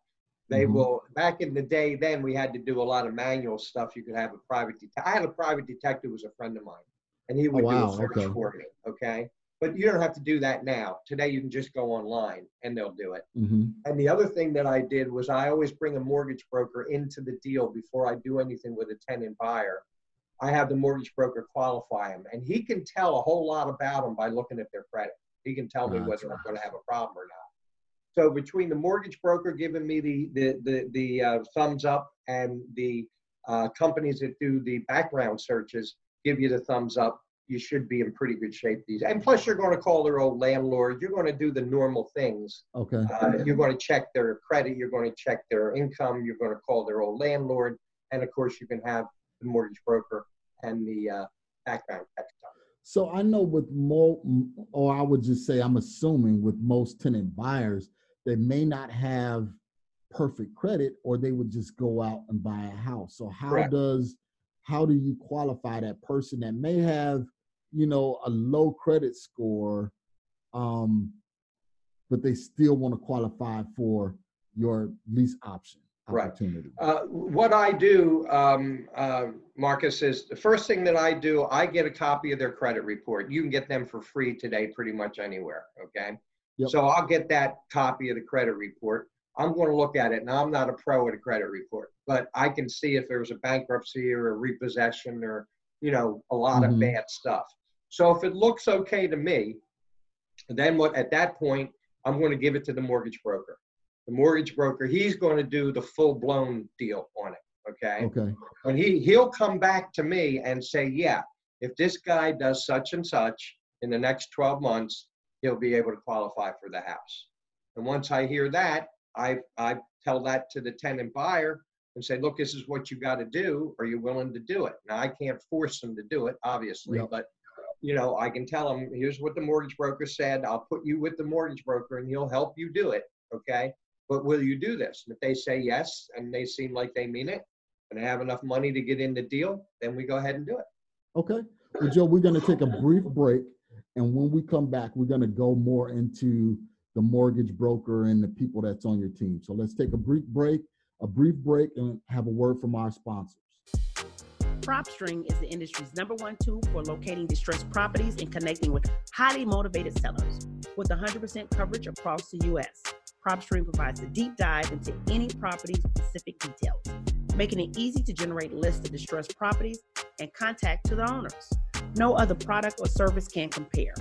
[SPEAKER 1] They
[SPEAKER 2] Mhm.
[SPEAKER 1] will back in the day then we had to do a lot of manual stuff. You could have a private det- i had a private detective who was a friend of mine and he would
[SPEAKER 2] Oh, wow,
[SPEAKER 1] do a search
[SPEAKER 2] okay.
[SPEAKER 1] for me okay? But you don't have to do that now. Today you can just go online and they'll do it.
[SPEAKER 2] Hmm
[SPEAKER 1] and the other thing that i did was i always bring a mortgage broker into the deal before i do anything with a tenant buyer I have the mortgage broker qualify them, and he can tell a whole lot about them by looking at their credit. He can tell me whether. I'm going to have a problem or not. So between the mortgage broker giving me the the the, the uh, thumbs up and the uh, companies that do the background searches give you the thumbs up, you should be in pretty good shape these. And plus, you're going to call their old landlord. You're going to do the normal things.
[SPEAKER 2] Okay.
[SPEAKER 1] Uh, you're going to check their credit. You're going to check their income. You're going to call their old landlord, and of course, you can have the mortgage broker and the uh, background check.
[SPEAKER 2] So I know with more, or I would just say, I'm assuming with most tenant buyers, they may not have perfect credit, or they would just go out and buy a house. So how
[SPEAKER 1] Correct.
[SPEAKER 2] does, how do you qualify that person that may have, you know, a low credit score, um, but they still want to qualify for your lease option
[SPEAKER 1] Right.
[SPEAKER 2] opportunity?
[SPEAKER 1] Uh, what I do, um, uh, Marcus, is the first thing that I do, I get a copy of their credit report. You can get them for free today, pretty much anywhere. Okay.
[SPEAKER 2] Yep.
[SPEAKER 1] So I'll get that copy of the credit report. I'm going to look at it. Now, I'm not a pro at a credit report, but I can see if there's a bankruptcy or a repossession or, you know, a lot
[SPEAKER 2] Mhm.
[SPEAKER 1] of bad stuff. So if it looks okay to me, then what at that point, I'm going to give it to the mortgage broker. The mortgage broker, he's going to do the full blown deal on it. Okay.
[SPEAKER 2] Okay.
[SPEAKER 1] When he he'll come back to me and say, yeah, if this guy does such and such in the next 12 months, he'll be able to qualify for the house. And once I hear that, I, I tell that to the tenant buyer and say, look, this is what you got to do. Are you willing to do it? Now, I can't force them to do it, obviously,
[SPEAKER 2] Yep.
[SPEAKER 1] but you know, I can tell them, here's what the mortgage broker said. I'll put you with the mortgage broker and he'll help you do it. Okay. But will you do this? And if they say yes, and they seem like they mean it, and they have enough money to get in the deal, then we go ahead and do it.
[SPEAKER 2] Okay. Well, Joe, we're going to take a brief break. And when we come back, we're going to go more into the mortgage broker and the people that's on your team. So let's take a brief break, a brief break, and have a word from our sponsors.
[SPEAKER 3] PropStream is the industry's number one tool for locating distressed properties and connecting with highly motivated sellers. With 100% coverage across the U.S., PropStream provides a deep dive into any property specific details, making it easy to generate lists of distressed properties and contact to the owners. No other product or service can compare.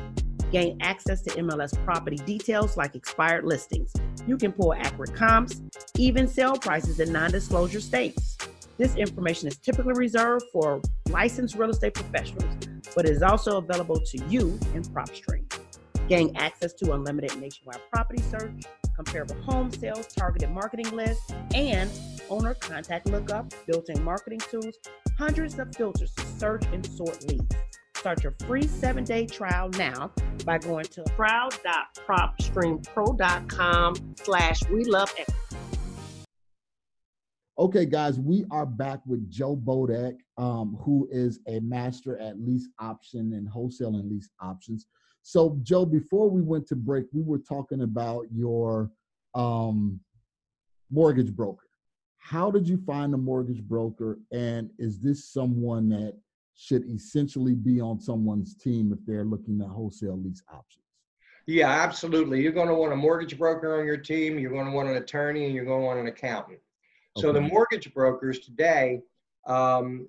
[SPEAKER 3] Gain access to MLS property details like expired listings. You can pull accurate comps, even sale prices in non disclosure states. This information is typically reserved for licensed real estate professionals, but is also available to you in PropStream. Gain access to unlimited nationwide property search, comparable home sales, targeted marketing lists, and owner contact lookup, built-in marketing tools, hundreds of filters to search and sort leads. Start your free seven-day trial now by going to proud.propstreampro.com slash we love.
[SPEAKER 2] Okay, guys, we are back with Joe Bodek, um, who is a master at lease option and wholesale and lease options. So, Joe, before we went to break, we were talking about your um, mortgage broker. How did you find a mortgage broker? And is this someone that should essentially be on someone's team if they're looking at wholesale lease options?
[SPEAKER 1] Yeah, absolutely. You're going to want a mortgage broker on your team. You're going to want an attorney, and you're going to want an accountant. So the mortgage brokers today, um,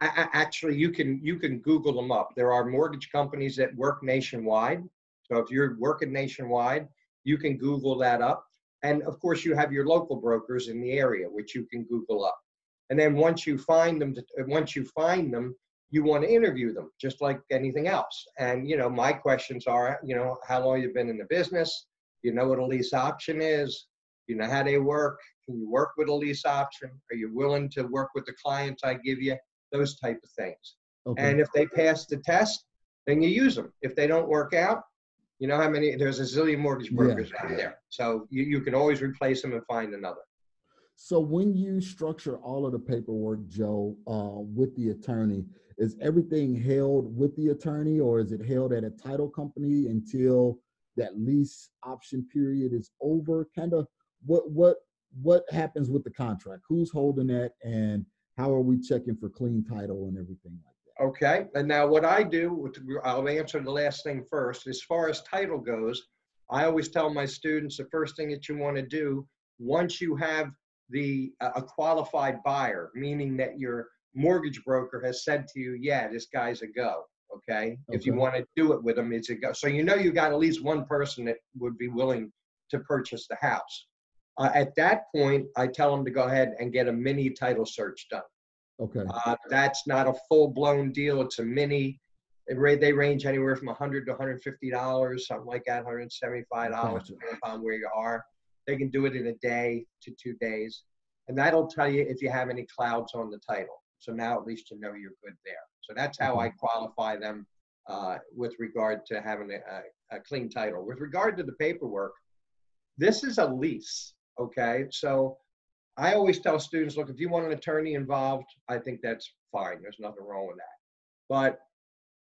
[SPEAKER 1] actually, you can you can Google them up. There are mortgage companies that work nationwide. So if you're working nationwide, you can Google that up. And of course, you have your local brokers in the area, which you can Google up. And then once you find them, once you find them, you want to interview them, just like anything else. And you know, my questions are, you know, how long you've been in the business? You know what a lease option is? You know how they work? Can you work with a lease option? Are you willing to work with the clients I give you? Those type of things.
[SPEAKER 2] Okay.
[SPEAKER 1] And if they pass the test, then you use them. If they don't work out, you know how many, there's a zillion mortgage
[SPEAKER 2] Yeah.
[SPEAKER 1] brokers out there. So you, you can always replace them and find another.
[SPEAKER 2] So when you structure all of the paperwork, Joe, uh, with the attorney, is everything held with the attorney or is it held at a title company until that lease option period is over? Kind of what what what happens with the contract? Who's holding that and how are we checking for clean title and everything like that?
[SPEAKER 1] Okay, and now what I do, I'll answer the last thing first. As far as title goes, I always tell my students the first thing that you want to do once you have the a qualified buyer, meaning that your mortgage broker has said to you, "Yeah, this guy's a go." Okay, if you want to do it with them, it's a go. So you know you got at least one person that would be willing to purchase the house. Uh, at that point, I tell them to go ahead and get a mini title search done.
[SPEAKER 2] Okay.
[SPEAKER 1] Uh, that's not a full-blown deal. It's a mini. They range anywhere from 100 to 150 dollars, something like that, 175 dollars, depending upon where you are. They can do it in a day to two days, and that'll tell you if you have any clouds on the title. So now at least you know you're good there. So that's how I qualify them uh, with regard to having a, a, a clean title. With regard to the paperwork, this is a lease. Okay, so I always tell students, look, if you want an attorney involved, I think that's fine. There's nothing wrong with that. But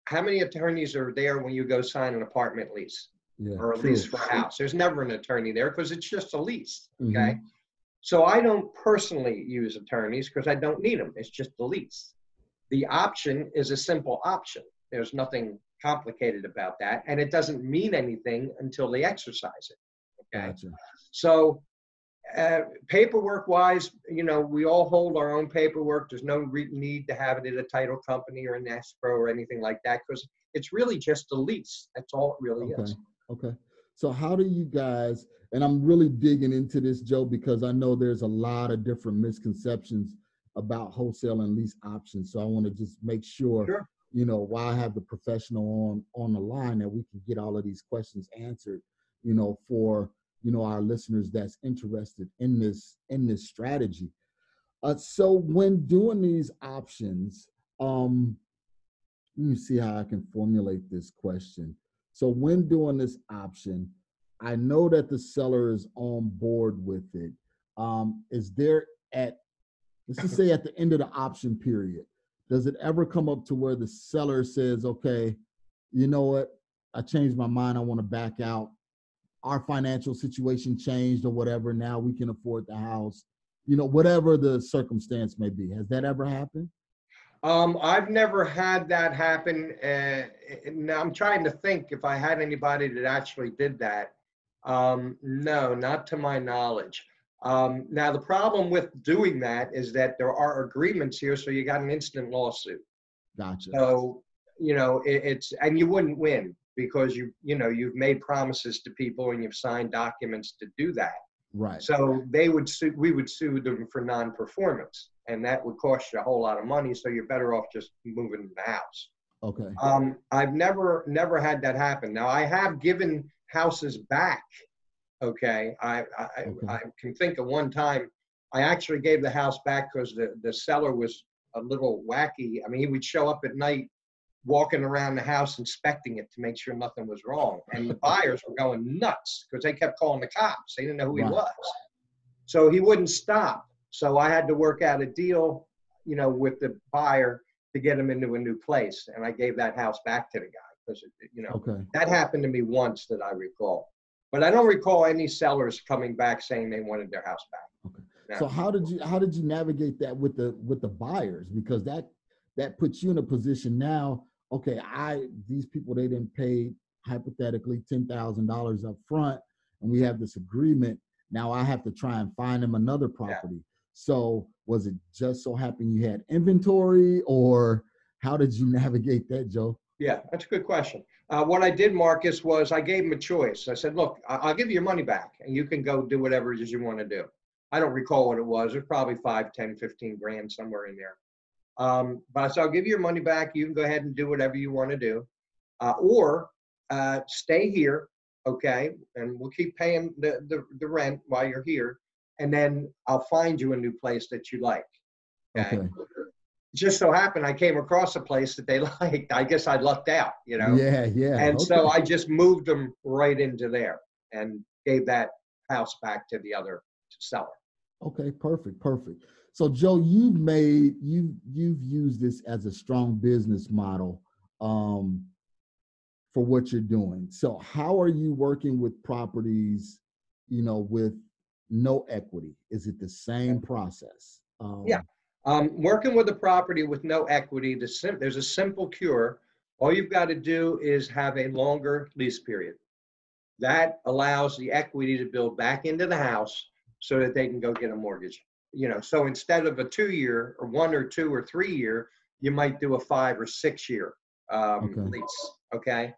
[SPEAKER 1] how many attorneys are there when you go sign an apartment lease
[SPEAKER 2] Yeah.
[SPEAKER 1] or a
[SPEAKER 2] true.
[SPEAKER 1] lease for a house? There's never an attorney there because it's just a lease.
[SPEAKER 2] Mhm.
[SPEAKER 1] Okay. So I don't personally use attorneys because I don't need them. It's just a lease. The option is a simple option. There's nothing complicated about that. And it doesn't mean anything until they exercise it. Okay.
[SPEAKER 2] Gotcha.
[SPEAKER 1] So, uh, paperwork wise, you know, we all hold our own paperwork. There's no re- need to have it at a title company or an escrow or anything like that because it's really just a lease. That's all it really
[SPEAKER 2] Okay.
[SPEAKER 1] is.
[SPEAKER 2] Okay. So how do you guys, and I'm really digging into this, Joe, because I know there's a lot of different misconceptions about wholesale and lease options. So I want to just make sure,
[SPEAKER 1] Sure.
[SPEAKER 2] you know, why I have the professional on on the line that we can get all of these questions answered, you know, for you know our listeners that's interested in this in this strategy. Uh, so when doing these options, um, let me see how I can formulate this question. So when doing this option, I know that the seller is on board with it. Um, is there at let's just say at the end of the option period, does it ever come up to where the seller says, okay, you know what, I changed my mind, I want to back out. Our financial situation changed or whatever. Now we can afford the house. You know, whatever the circumstance may be. Has that ever happened?
[SPEAKER 1] Um, I've never had that happen. Uh, I'm trying to think if I had anybody that actually did that. Um, no, not to my knowledge. Um, now the problem with doing that is that there are agreements here, so you got an instant lawsuit.
[SPEAKER 2] Gotcha.
[SPEAKER 1] So you know it, it's and you wouldn't win because you you know you've made promises to people and you've signed documents to do that.
[SPEAKER 2] Right.
[SPEAKER 1] So they would sue. We would sue them for non-performance, and that would cost you a whole lot of money. So you're better off just moving the house.
[SPEAKER 2] Okay.
[SPEAKER 1] Um, I've never never had that happen. Now I have given houses back Okay, I, I,
[SPEAKER 2] Okay.
[SPEAKER 1] I can think of one time, I actually gave the house back because the, the seller was a little wacky. I mean, he would show up at night, walking around the house inspecting it to make sure nothing was wrong. And the buyers were going nuts because they kept calling the cops. They didn't know who he was. So he wouldn't stop. So I had to work out a deal, you know, with the buyer to get him into a new place. And I gave that house back to the guy because, you know,
[SPEAKER 2] Okay.
[SPEAKER 1] that happened to me once that I recall. But I don't recall any sellers coming back saying they wanted their house back.
[SPEAKER 2] Okay.
[SPEAKER 1] No.
[SPEAKER 2] So how did you how did you navigate that with the with the buyers? Because that that puts you in a position now. Okay, I these people they didn't pay hypothetically ten thousand dollars up front, and we have this agreement. Now I have to try and find them another property. So was it just so happen you had inventory, or how did you navigate that, Joe?
[SPEAKER 1] Yeah, that's a good question. Uh, what I did, Marcus, was I gave him a choice. I said, look, I'll give you your money back and you can go do whatever it is you want to do. I don't recall what it was. It was probably five, 10, 15 grand somewhere in there. Um, but I said, I'll give you your money back. You can go ahead and do whatever you want to do. Uh, or uh, stay here, okay? And we'll keep paying the, the, the rent while you're here. And then I'll find you a new place that you like. Okay.
[SPEAKER 2] Okay.
[SPEAKER 1] Just so happened I came across a place that they liked. I guess I lucked out, you know?
[SPEAKER 2] Yeah, yeah.
[SPEAKER 1] And so. I just moved them right into there and gave that house back to the other seller.
[SPEAKER 2] Okay, perfect, perfect. So Joe, you've made you you've used this as a strong business model um, for what you're doing. So how are you working with properties, you know, with no equity? Is it the same process? Um,
[SPEAKER 1] Yeah. Um, working with a property with no equity, the sim- there's a simple cure. All you've got to do is have a longer lease period. That allows the equity to build back into the house so that they can go get a mortgage. You know, so instead of a two year or one or two or three year, you might do a five or six year um,
[SPEAKER 2] Okay.
[SPEAKER 1] lease. Okay.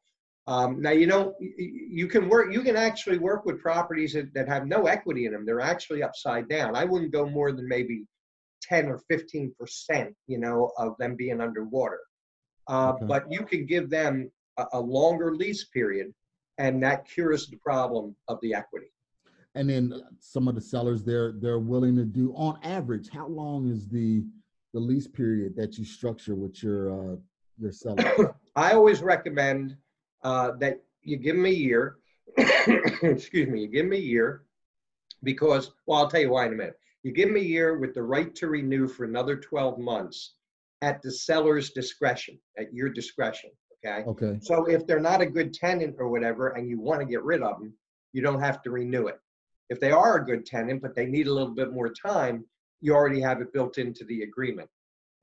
[SPEAKER 1] Um, now you don't. y- You can work. You can actually work with properties that, that have no equity in them. They're actually upside down. I wouldn't go more than maybe 10 or 15 percent, you know, of them being underwater. Uh,
[SPEAKER 2] Okay.
[SPEAKER 1] But you can give them a, a longer lease period, and that cures the problem of the equity.
[SPEAKER 2] And then some of the sellers they're they're willing to do on average. How long is the the lease period that you structure with your uh, your seller?
[SPEAKER 1] I always recommend uh, that you give them a year. excuse me, you give them a year because, well, I'll tell you why in a minute. You give them a year with the right to renew for another 12 months at the seller's discretion, at your discretion. Okay.
[SPEAKER 2] Okay.
[SPEAKER 1] So if they're not a good tenant or whatever, and you want to get rid of them, you don't have to renew it. If they are a good tenant, but they need a little bit more time, you already have it built into the agreement.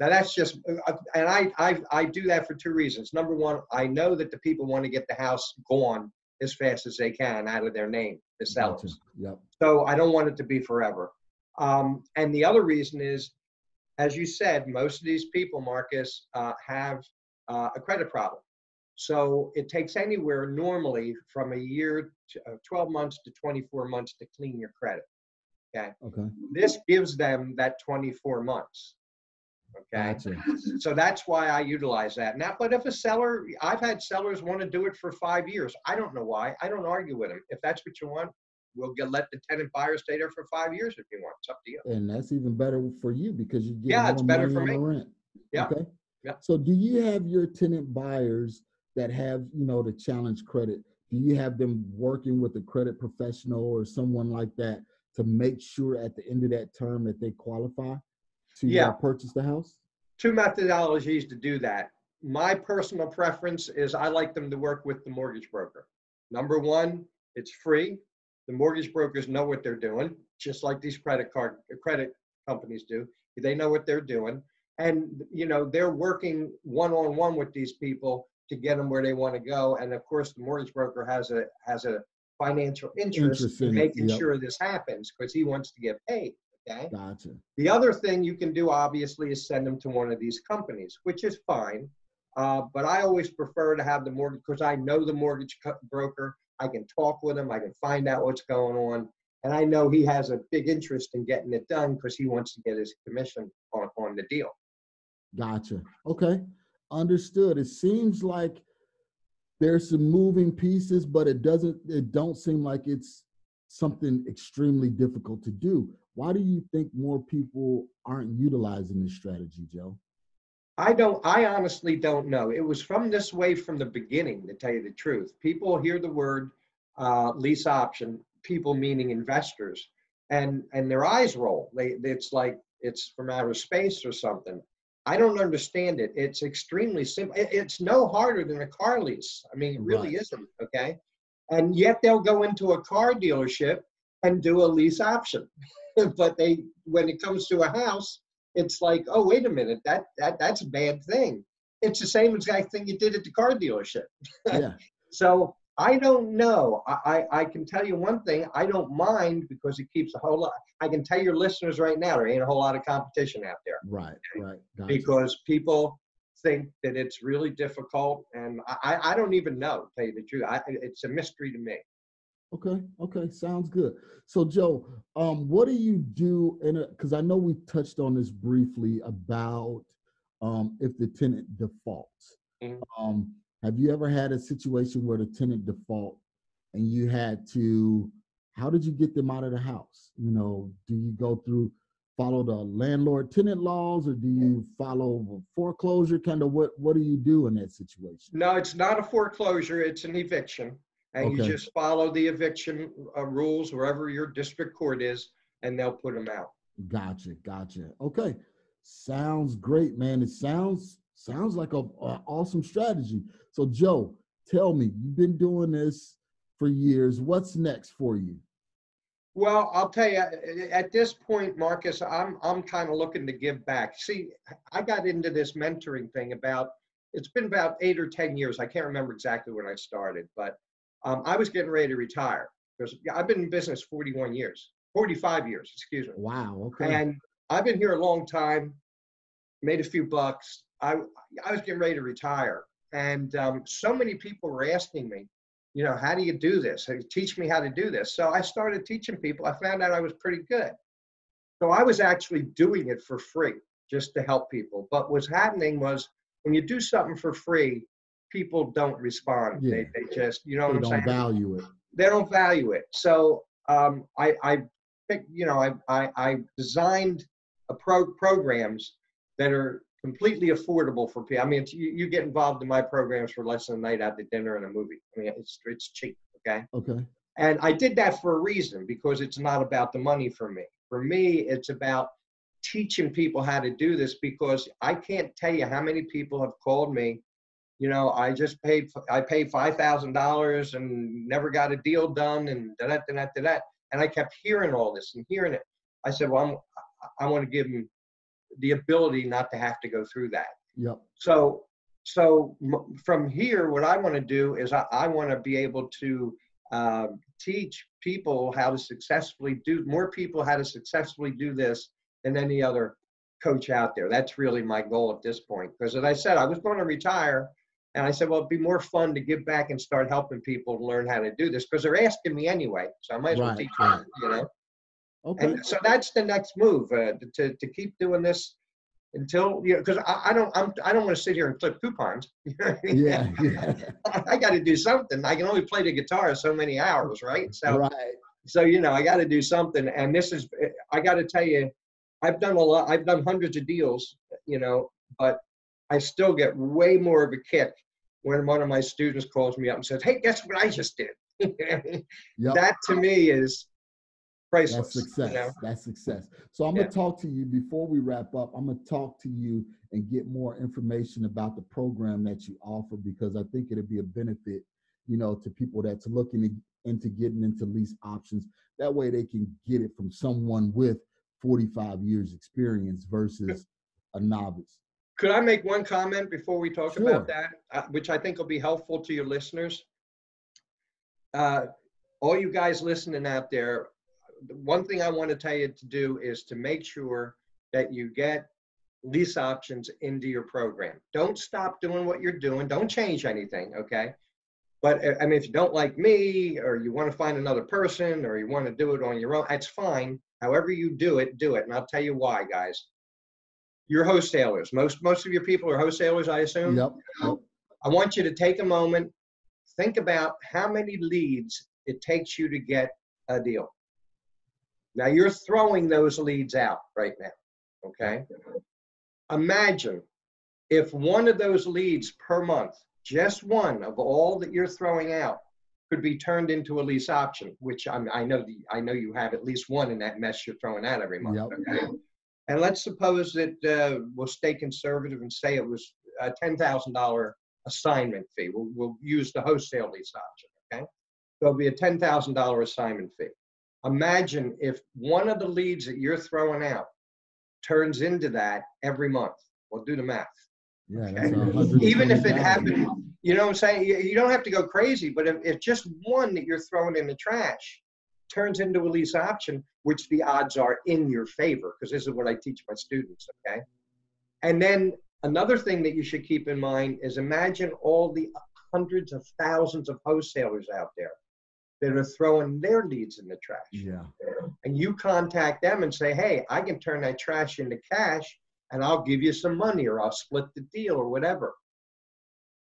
[SPEAKER 1] Now that's just, uh, and I, I, I do that for two reasons. Number one, I know that the people want to get the house gone as fast as they can out of their name, the sellers.
[SPEAKER 2] Yep.
[SPEAKER 1] So I don't want it to be forever. Um, and the other reason is, as you said, most of these people, Marcus, uh, have uh, a credit problem. So it takes anywhere normally from a year to uh, 12 months to 24 months to clean your credit. Okay.
[SPEAKER 2] Okay.
[SPEAKER 1] This gives them that 24 months. Okay.
[SPEAKER 2] Gotcha.
[SPEAKER 1] So that's why I utilize that. Now, but if a seller, I've had sellers want to do it for five years. I don't know why. I don't argue with them. If that's what you want, we'll get let the tenant buyer stay there for five years if you want. It's up to you.
[SPEAKER 2] And that's even better for you because you get
[SPEAKER 1] Yeah,
[SPEAKER 2] more
[SPEAKER 1] it's better for me.
[SPEAKER 2] rent.
[SPEAKER 1] Yeah,
[SPEAKER 2] Okay.
[SPEAKER 1] yeah.
[SPEAKER 2] So do you have your tenant buyers that have, you know, the challenge credit? Do you have them working with a credit professional or someone like that to make sure at the end of that term that they qualify to uh,
[SPEAKER 1] Yeah.
[SPEAKER 2] purchase the house?
[SPEAKER 1] Two methodologies to do that. My personal preference is I like them to work with the mortgage broker. Number one, it's free. The mortgage brokers know what they're doing, just like these credit card credit companies do. They know what they're doing, and you know they're working one on one with these people to get them where they want to go. And of course, the mortgage broker has a has a financial interest,
[SPEAKER 2] Interest
[SPEAKER 1] in
[SPEAKER 2] in
[SPEAKER 1] making
[SPEAKER 2] yep.
[SPEAKER 1] sure this happens because he wants to get paid. Okay.
[SPEAKER 2] Gotcha.
[SPEAKER 1] The other thing you can do, obviously, is send them to one of these companies, which is fine. Uh, but I always prefer to have the mortgage because I know the mortgage co- broker. I can talk with him. I can find out what's going on. And I know he has a big interest in getting it done because he wants to get his commission on, on the deal.
[SPEAKER 2] Gotcha. Okay. Understood. It seems like there's some moving pieces, but it doesn't, it don't seem like it's something extremely difficult to do. Why do you think more people aren't utilizing this strategy, Joe?
[SPEAKER 1] I don't, I honestly don't know. It was from this way from the beginning, to tell you the truth. People hear the word uh, lease option, people meaning investors, and and their eyes roll. They, it's like it's from outer space or something. I don't understand it. It's extremely simple. It's no harder than a car lease. I mean, it really
[SPEAKER 2] Right.
[SPEAKER 1] isn't. Okay, and yet they'll go into a car dealership and do a lease option, but they when it comes to a house it's like, oh, wait a minute, that that that's a bad thing. It's the same exact thing you did at the car dealership.
[SPEAKER 2] Yeah.
[SPEAKER 1] So I don't know. I, I, I can tell you one thing, I don't mind because it keeps a whole lot. I can tell your listeners right now, there ain't a whole lot of competition out there
[SPEAKER 2] Right. Right. Gotcha.
[SPEAKER 1] because people think that it's really difficult. And I, I- don't even know, to tell you the truth. I, it's a mystery to me.
[SPEAKER 2] Okay, okay, sounds good. So, Joe, um, what do you do in a? Because I know we touched on this briefly about um, if the tenant defaults.
[SPEAKER 1] Mhm.
[SPEAKER 2] Um, have you ever had a situation where the tenant default and you had to? How did you get them out of the house? You know, do you go through follow the landlord tenant laws or do you follow foreclosure? Kind of what what do you do in that situation?
[SPEAKER 1] No, it's not a foreclosure, it's an eviction. And you just follow the eviction uh, rules wherever your district court is, and they'll put them out.
[SPEAKER 2] Gotcha, gotcha. Okay, sounds great, man. It sounds sounds like a, a awesome strategy. So, Joe, tell me, you've been doing this for years. What's next for you?
[SPEAKER 1] Well, I'll tell you, at this point, Marcus, I'm I'm kind of looking to give back. See, I got into this mentoring thing about it's been about eight or ten years. I can't remember exactly when I started, but um, I was getting ready to retire because I've been in business 41 years, 45 years, excuse me.
[SPEAKER 2] Wow. Okay.
[SPEAKER 1] And I've been here a long time, made a few bucks. I I was getting ready to retire, and um, so many people were asking me, you know, how do you do this? Teach me how to do this. So I started teaching people. I found out I was pretty good. So I was actually doing it for free just to help people. But what's happening was when you do something for free, people don't respond.
[SPEAKER 2] Yeah.
[SPEAKER 1] They, they just, you know
[SPEAKER 2] they
[SPEAKER 1] what I'm saying?
[SPEAKER 2] They don't value it.
[SPEAKER 1] they don't value it. So um, I, I picked, you know, I, I, I designed a pro programs that are completely affordable for people. I mean, it's, you, you get involved in my programs for less than a night out to dinner and a movie. I mean, it's it's cheap, okay.
[SPEAKER 2] Okay.
[SPEAKER 1] And I did that for a reason because it's not about the money for me. For me, it's about teaching people how to do this because I can't tell you how many people have called me. You know, I just paid, I paid five thousand dollars and never got a deal done, and da da da da da. And I kept hearing all this and hearing it. I said, well, I'm, I want to give them the ability not to have to go through that.
[SPEAKER 2] Yep.
[SPEAKER 1] So, so m- from here, what I want to do is I, I want to be able to uh, teach people how to successfully do more people how to successfully do this than any other coach out there. That's really my goal at this point. Because as I said, I was going to retire, and I said, well, it'd be more fun to give back and start helping people learn how to do this because they're asking me anyway. So I might as well
[SPEAKER 2] Right,
[SPEAKER 1] teach
[SPEAKER 2] right.
[SPEAKER 1] them, you know.
[SPEAKER 2] Okay.
[SPEAKER 1] And so that's the next move uh, to to keep doing this until you know because I, I don't I'm, I don't want to sit here and clip coupons. You know I mean?
[SPEAKER 2] yeah. Yeah.
[SPEAKER 1] I got to do something. I can only play the guitar so many hours, right? So
[SPEAKER 2] right.
[SPEAKER 1] so you know, I got to do something. And this is, I got to tell you, I've done a lot. I've done hundreds of deals, you know, but I still get way more of a kick when one of my students calls me up and says, "Hey, guess what I just did?"
[SPEAKER 2] Yep.
[SPEAKER 1] That to me is priceless.
[SPEAKER 2] That's success.
[SPEAKER 1] You know?
[SPEAKER 2] That's success. So I'm
[SPEAKER 1] Yeah.
[SPEAKER 2] gonna talk to you before we wrap up. I'm gonna talk to you and get more information about the program that you offer because I think it'd be a benefit, you know, to people that's looking to- into getting into lease options. That way they can get it from someone with 45 years experience versus a novice.
[SPEAKER 1] Could I make one comment before we talk
[SPEAKER 2] Sure.
[SPEAKER 1] about that, uh, which I think will be helpful to your listeners? Uh, all you guys listening out there, the one thing I want to tell you to do is to make sure that you get lease options into your program. Don't stop doing what you're doing. Don't change anything, okay? But uh, I mean, if you don't like me, or you want to find another person, or you want to do it on your own, that's fine. However you do it, do it, and I'll tell you why, guys. You're wholesalers. Most most of your people are wholesalers, I assume.
[SPEAKER 2] Yep. yep.
[SPEAKER 1] I want you to take a moment, think about how many leads it takes you to get a deal. Now you're throwing those leads out right now, okay? Imagine if one of those leads per month, just one of all that you're throwing out, could be turned into a lease option, which I'm, I know the, I know you have at least one in that mess you're throwing out every month.
[SPEAKER 2] Yep.
[SPEAKER 1] Okay? And let's suppose that uh, we'll stay conservative and say it was a ten thousand dollar assignment fee. We'll, we'll use the wholesale lease option. Okay, there'll be a ten thousand dollar assignment fee. Imagine if one of the leads that you're throwing out turns into that every month. Well, do the math.
[SPEAKER 2] Yeah.
[SPEAKER 1] Okay. Even if it
[SPEAKER 2] 120,000.
[SPEAKER 1] happened, you know what I'm saying? You, you don't have to go crazy, but if, if just one that you're throwing in the trash turns into a lease option, which the odds are in your favor, because this is what I teach my students, okay? And then another thing that you should keep in mind is imagine all the hundreds of thousands of wholesalers out there that are throwing their leads in the trash
[SPEAKER 2] Yeah.
[SPEAKER 1] and you contact them and say, hey, I can turn that trash into cash and I'll give you some money or I'll split the deal or whatever.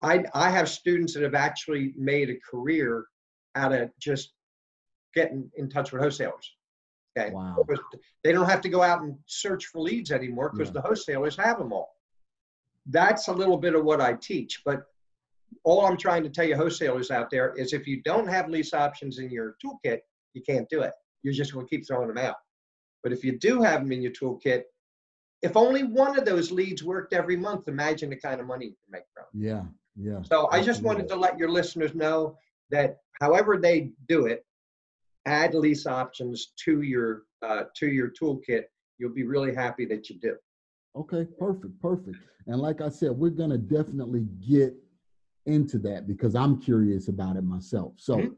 [SPEAKER 1] I, I have students that have actually made a career out of just getting in touch with wholesalers. Okay.
[SPEAKER 2] Wow.
[SPEAKER 1] They don't have to go out and search for leads anymore because
[SPEAKER 2] Yeah.
[SPEAKER 1] the wholesalers have them all. That's a little bit of what I teach. But all I'm trying to tell you, wholesalers out there, is if you don't have lease options in your toolkit, you can't do it. You're just going to keep throwing them out. But if you do have them in your toolkit, if only one of those leads worked every month, imagine the kind of money you can make from. it.
[SPEAKER 2] Yeah. Yeah.
[SPEAKER 1] So I just wanted to let your listeners know that however they do it, add lease options to your uh, to your toolkit. You'll be really happy that you do.
[SPEAKER 2] Okay, perfect, perfect. And like I said, we're gonna definitely get into that because I'm curious about it myself. So,
[SPEAKER 1] Mhm.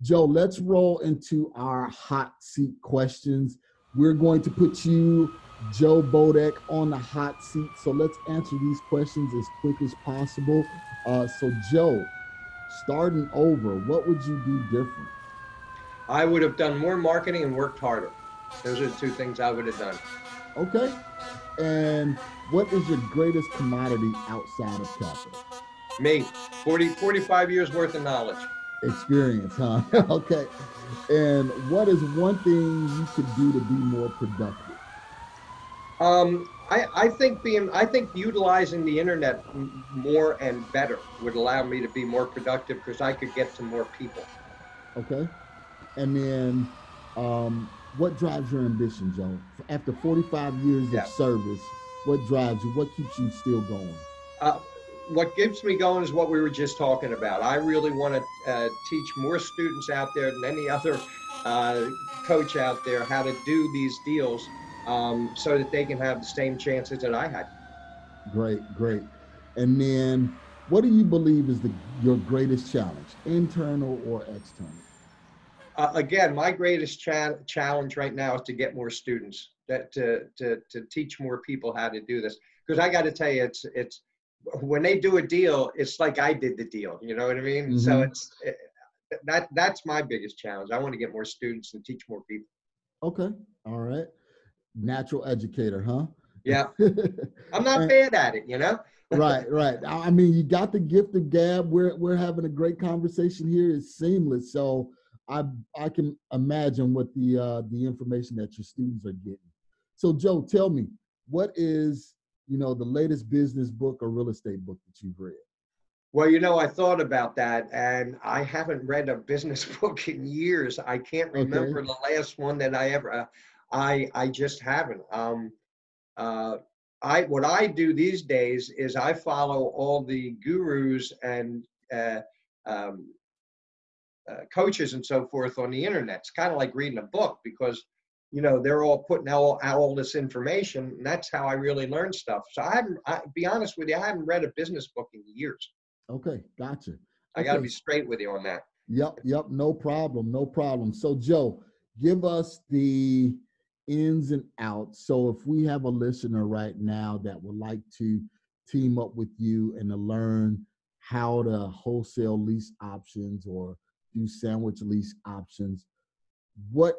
[SPEAKER 2] Joe, let's roll into our hot seat questions. We're going to put you, Joe Bodek, on the hot seat. So let's answer these questions as quick as possible. Uh, so, Joe, starting over, what would you do different?
[SPEAKER 1] I would have done more marketing and worked harder. Those are the two things I would have done.
[SPEAKER 2] Okay. And what is your greatest commodity outside of capital?
[SPEAKER 1] Me, 40, 45 years worth of knowledge.
[SPEAKER 2] Experience, huh? okay. And what is one thing you could do to be more productive?
[SPEAKER 1] Um, I, I think being, I think utilizing the internet more and better would allow me to be more productive because I could get to more people.
[SPEAKER 2] Okay. And then um, what drives your ambition, Joe? After 45 years
[SPEAKER 1] Yeah.
[SPEAKER 2] of service, what drives you? What keeps you still going?
[SPEAKER 1] Uh, what keeps me going is what we were just talking about. I really want to uh, teach more students out there than any other uh, coach out there how to do these deals um, so that they can have the same chances that I had.
[SPEAKER 2] Great, great. And then what do you believe is the your greatest challenge, internal or external?
[SPEAKER 1] Uh, again, my greatest cha- challenge right now is to get more students, that to, to, to teach more people how to do this. Because I got to tell you, it's it's when they do a deal, it's like I did the deal. You know what I mean? So
[SPEAKER 2] Mhm.
[SPEAKER 1] it's it, that that's my biggest challenge. I want to get more students and teach more people.
[SPEAKER 2] Okay. All right. Natural educator, huh?
[SPEAKER 1] Yeah, I'm not bad at it. You know?
[SPEAKER 2] right, right. I I mean, you got the gift of gab. We're we're having a great conversation here. It's seamless. So I I can imagine what the uh, the information that your students are getting. So Joe, tell me, what is you know the latest business book or real estate book that you've read?
[SPEAKER 1] Well, you know, I thought about that, and I haven't read a business book in years. I can't remember okay. the last one that I ever. Uh, I I just haven't. Um, uh, I what I do these days is I follow all the gurus and uh, um, uh, coaches and so forth on the internet. It's kind of like reading a book because you know they're all putting out all, all this information, and that's how I really learn stuff. So I haven't. I, be honest with you, I haven't read a business book in years.
[SPEAKER 2] Okay, gotcha.
[SPEAKER 1] I got to be straight with you on that.
[SPEAKER 2] Yep, yep, no problem, no problem. So Joe, give us the ins and outs. So if we have a listener right now that would like to team up with you and to learn how to wholesale lease options or do sandwich lease options, what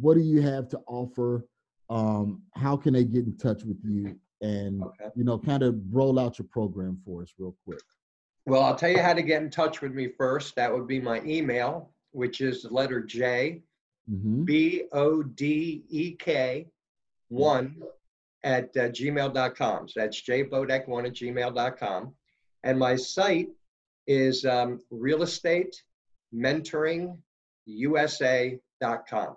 [SPEAKER 2] what do you have to offer? Um, how can they get in touch with you and okay. you know kind of roll out your program for us real quick?
[SPEAKER 1] Well, I'll tell you how to get in touch with me first. That would be my email, which is the letter J mm-hmm. B O D E K one at uh, gmail.com. So that's jbodek1 at gmail.com. And my site is um, real estate mentoring usa.com.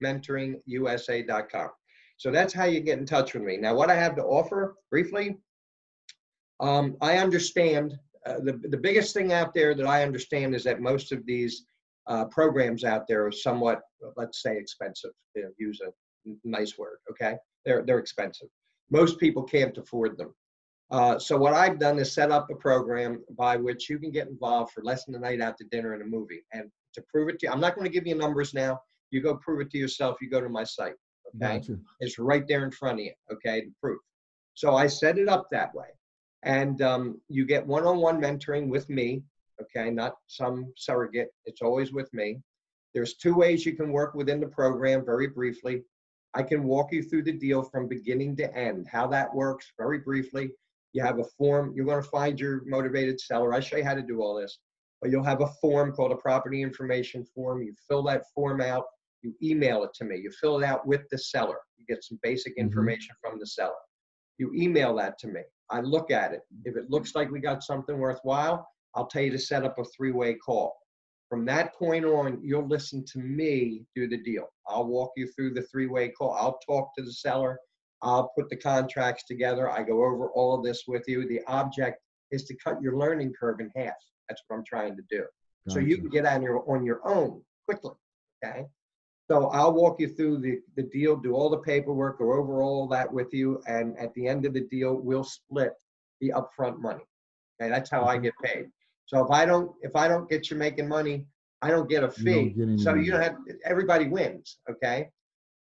[SPEAKER 1] Okay. Mentoring usa.com. So that's how you get in touch with me. Now, what I have to offer briefly, um, I understand uh, the, the biggest thing out there that I understand is that most of these uh, programs out there are somewhat, let's say, expensive. You know, use a nice word, okay? They're they're expensive. Most people can't afford them. Uh, so what I've done is set up a program by which you can get involved for less than a night out to dinner and a movie. And to prove it to you, I'm not going to give you numbers now. You go prove it to yourself. You go to my site. Okay, gotcha. it's right there in front of you. Okay, the proof. So I set it up that way, and um, you get one-on-one mentoring with me okay, not some surrogate. It's always with me. There's two ways you can work within the program, very briefly. I can walk you through the deal from beginning to end, how that works, very briefly. You have a form, you're going to find your motivated seller. I show you how to do all this. But you'll have a form called a property information form. You fill that form out, you email it to me. You fill it out with the seller. You get some basic mm-hmm. information mm-hmm. from the seller. You email that to me. I look at it. If it looks like we got something worthwhile, I'll tell you to set up a three-way call. From that point on, you'll listen to me do the deal. I'll walk you through the three-way call. I'll talk to the seller. I'll put the contracts together. I go over all of this with you. The object is to cut your learning curve in half. That's what I'm trying to do. Gotcha. So you can get on your on your own quickly. Okay. So I'll walk you through the, the deal, do all the paperwork, go over all that with you, and at the end of the deal, we'll split the upfront money. Okay, that's how I mm-hmm. get paid. So if I don't if I don't get you making money, I don't get a fee. Get so you don't have everybody wins. Okay,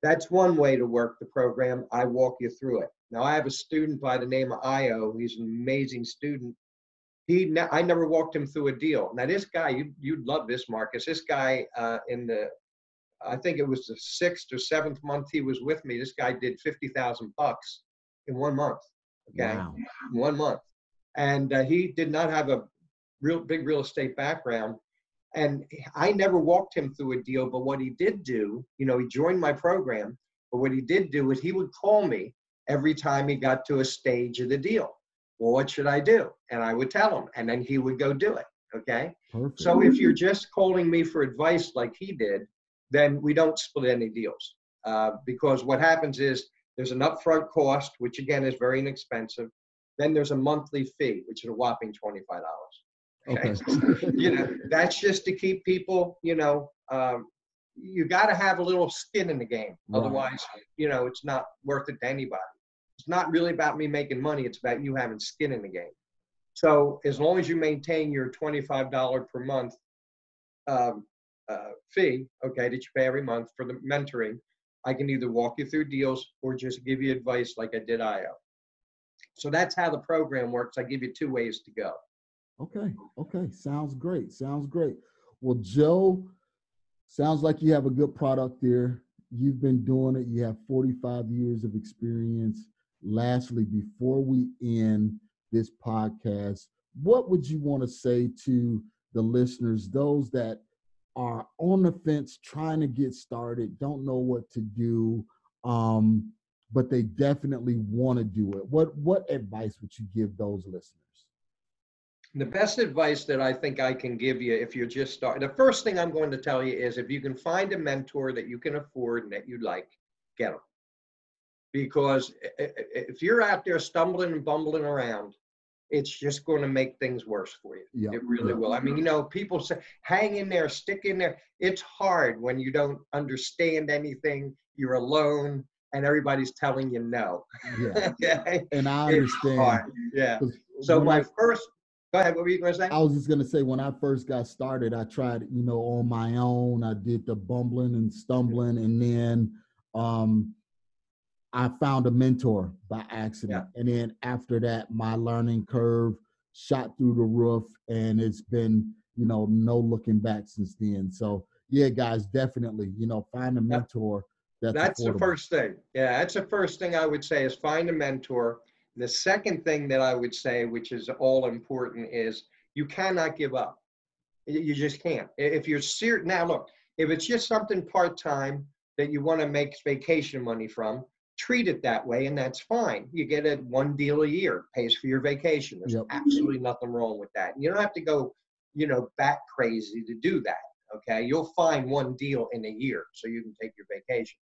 [SPEAKER 1] that's one way to work the program. I walk you through it. Now I have a student by the name of Io. He's an amazing student. He ne- I never walked him through a deal. Now this guy, you you'd love this, Marcus. This guy uh, in the I think it was the sixth or seventh month he was with me. This guy did fifty thousand bucks in one month. Okay, wow. one month, and uh, he did not have a real big real estate background. And I never walked him through a deal, but what he did do, you know, he joined my program, but what he did do is he would call me every time he got to a stage of the deal. Well, what should I do? And I would tell him, and then he would go do it. Okay. Perfect. So if you're just calling me for advice like he did, then we don't split any deals. Uh, because what happens is there's an upfront cost, which again is very inexpensive. Then there's a monthly fee, which is a whopping $25. Okay. you know, that's just to keep people, you know, um, you got to have a little skin in the game. Right. Otherwise, you know, it's not worth it to anybody. It's not really about me making money. It's about you having skin in the game. So as long as you maintain your $25 per month um, uh, fee, okay, that you pay every month for the mentoring, I can either walk you through deals or just give you advice like I did IO. So that's how the program works. I give you two ways to go.
[SPEAKER 2] Okay. Okay. Sounds great. Sounds great. Well, Joe, sounds like you have a good product there. You've been doing it. You have 45 years of experience. Lastly, before we end this podcast, what would you want to say to the listeners, those that are on the fence trying to get started, don't know what to do, um, but they definitely want to do it. What what advice would you give those listeners?
[SPEAKER 1] The best advice that I think I can give you if you're just starting, the first thing I'm going to tell you is if you can find a mentor that you can afford and that you like, get them. Because if you're out there stumbling and bumbling around, it's just going to make things worse for you. Yep. It really yep. will. I mean, you know, people say, hang in there, stick in there. It's hard when you don't understand anything, you're alone, and everybody's telling you no.
[SPEAKER 2] Yeah. okay? And I understand.
[SPEAKER 1] Yeah. So my I, first, go ahead. What were you going to say? I
[SPEAKER 2] was just going to say, when I first got started, I tried, you know, on my own. I did the bumbling and stumbling, and then, um, I found a mentor by accident. Yeah. And then after that, my learning curve shot through the roof and it's been, you know, no looking back since then. So yeah, guys, definitely, you know, find a mentor.
[SPEAKER 1] That's, that's the first thing. Yeah, that's the first thing I would say is find a mentor. The second thing that I would say, which is all important, is you cannot give up. You just can't. If you're serious, now look, if it's just something part time that you want to make vacation money from, treat it that way and that's fine. You get it one deal a year pays for your vacation. There's yep. absolutely nothing wrong with that. And you don't have to go you know back crazy to do that okay? You'll find one deal in a year so you can take your vacation.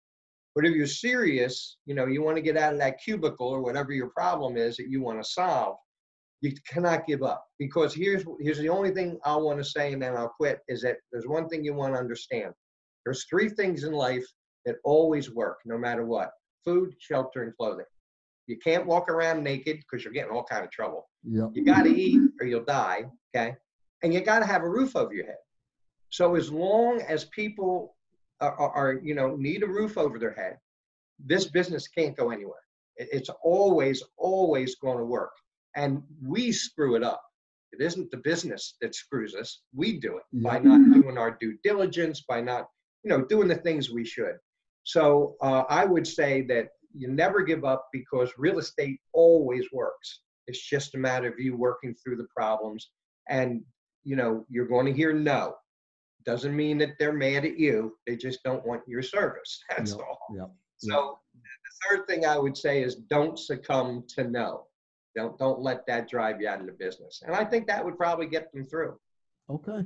[SPEAKER 1] But if you're serious you know you want to get out of that cubicle or whatever your problem is that you want to solve you cannot give up. Because here's here's the only thing i want to say and then i'll quit is that there's one thing you want to understand. There's three things in life that always work no matter what food, shelter, and clothing. You can't walk around naked because you're getting all kind of trouble.
[SPEAKER 2] Yep.
[SPEAKER 1] You got to eat or you'll die. Okay, and you got to have a roof over your head. So as long as people are, are, are, you know need a roof over their head, this business can't go anywhere. It's always always going to work, and we screw it up. It isn't the business that screws us. We do it yep. by not doing our due diligence, by not you know doing the things we should. So uh, I would say that you never give up because real estate always works. It's just a matter of you working through the problems. And, you know, you're going to hear no. Doesn't mean that they're mad at you. They just don't want your service. That's
[SPEAKER 2] yep,
[SPEAKER 1] all.
[SPEAKER 2] Yep,
[SPEAKER 1] so the third thing I would say is don't succumb to no. Don't don't let that drive you out of the business. And I think that would probably get them through.
[SPEAKER 2] Okay.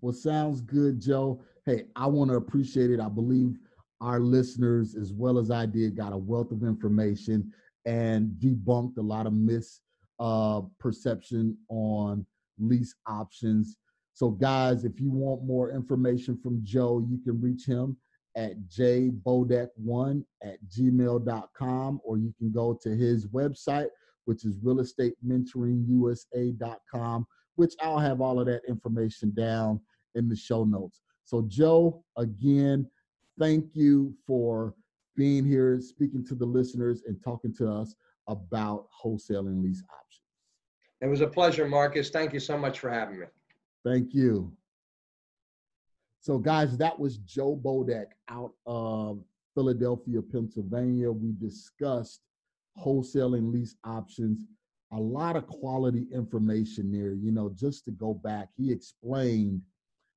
[SPEAKER 2] Well, sounds good, Joe. Hey, I want to appreciate it. I believe our listeners, as well as I did, got a wealth of information and debunked a lot of misperception uh, on lease options. So, guys, if you want more information from Joe, you can reach him at jbodek1 at gmail.com, or you can go to his website, which is realestatementoringusa.com, which I'll have all of that information down in the show notes. So, Joe, again, thank you for being here, speaking to the listeners, and talking to us about wholesaling lease options.
[SPEAKER 1] It was a pleasure, Marcus. Thank you so much for having me.
[SPEAKER 2] Thank you. So, guys, that was Joe Bodek out of Philadelphia, Pennsylvania. We discussed wholesaling lease options, a lot of quality information there. You know, just to go back, he explained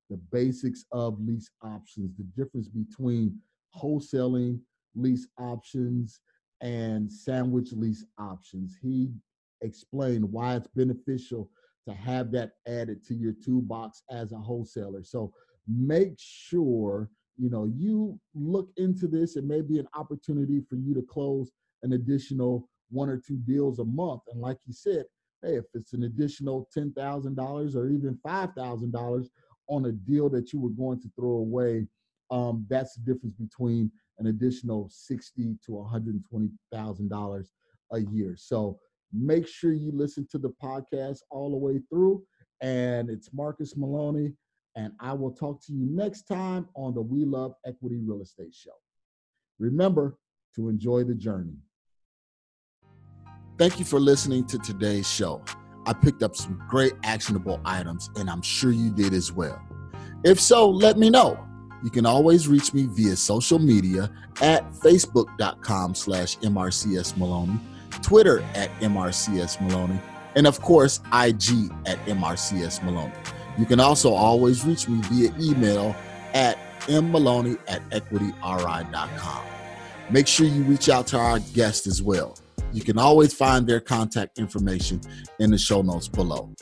[SPEAKER 2] the basics of lease options, the difference between wholesaling lease options and sandwich lease options. He explained why it's beneficial to have that added to your toolbox as a wholesaler. So make sure you know you look into this. It may be an opportunity for you to close an additional one or two deals a month. And like you said, hey, if it's an additional ten thousand dollars or even five thousand dollars on a deal that you were going to throw away, um, that's the difference between an additional sixty to one hundred twenty thousand dollars a year. So make sure you listen to the podcast all the way through. And it's Marcus Maloney, and I will talk to you next time on the We Love Equity Real Estate Show. Remember to enjoy the journey. Thank you for listening to today's show. I picked up some great actionable items, and I'm sure you did as well. If so, let me know. You can always reach me via social media at facebook.com slash mrcsmaloney, Twitter at mrcsmaloney, and of course, IG at mrcsmaloney. You can also always reach me via email at mmaloney at equityri.com. Make sure you reach out to our guest as well. You can always find their contact information in the show notes below.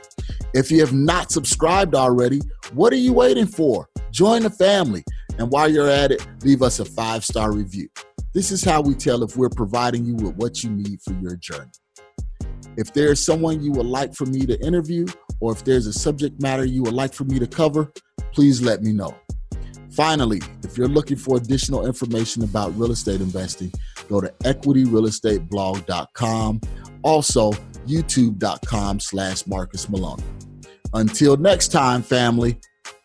[SPEAKER 2] If you have not subscribed already, what are you waiting for? Join the family. And while you're at it, leave us a five star review. This is how we tell if we're providing you with what you need for your journey. If there's someone you would like for me to interview, or if there's a subject matter you would like for me to cover, please let me know. Finally, if you're looking for additional information about real estate investing, go to equityrealestateblog.com. Also, youtube.com slash Marcus Maloney. Until next time, family,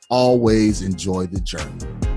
[SPEAKER 2] always enjoy the journey.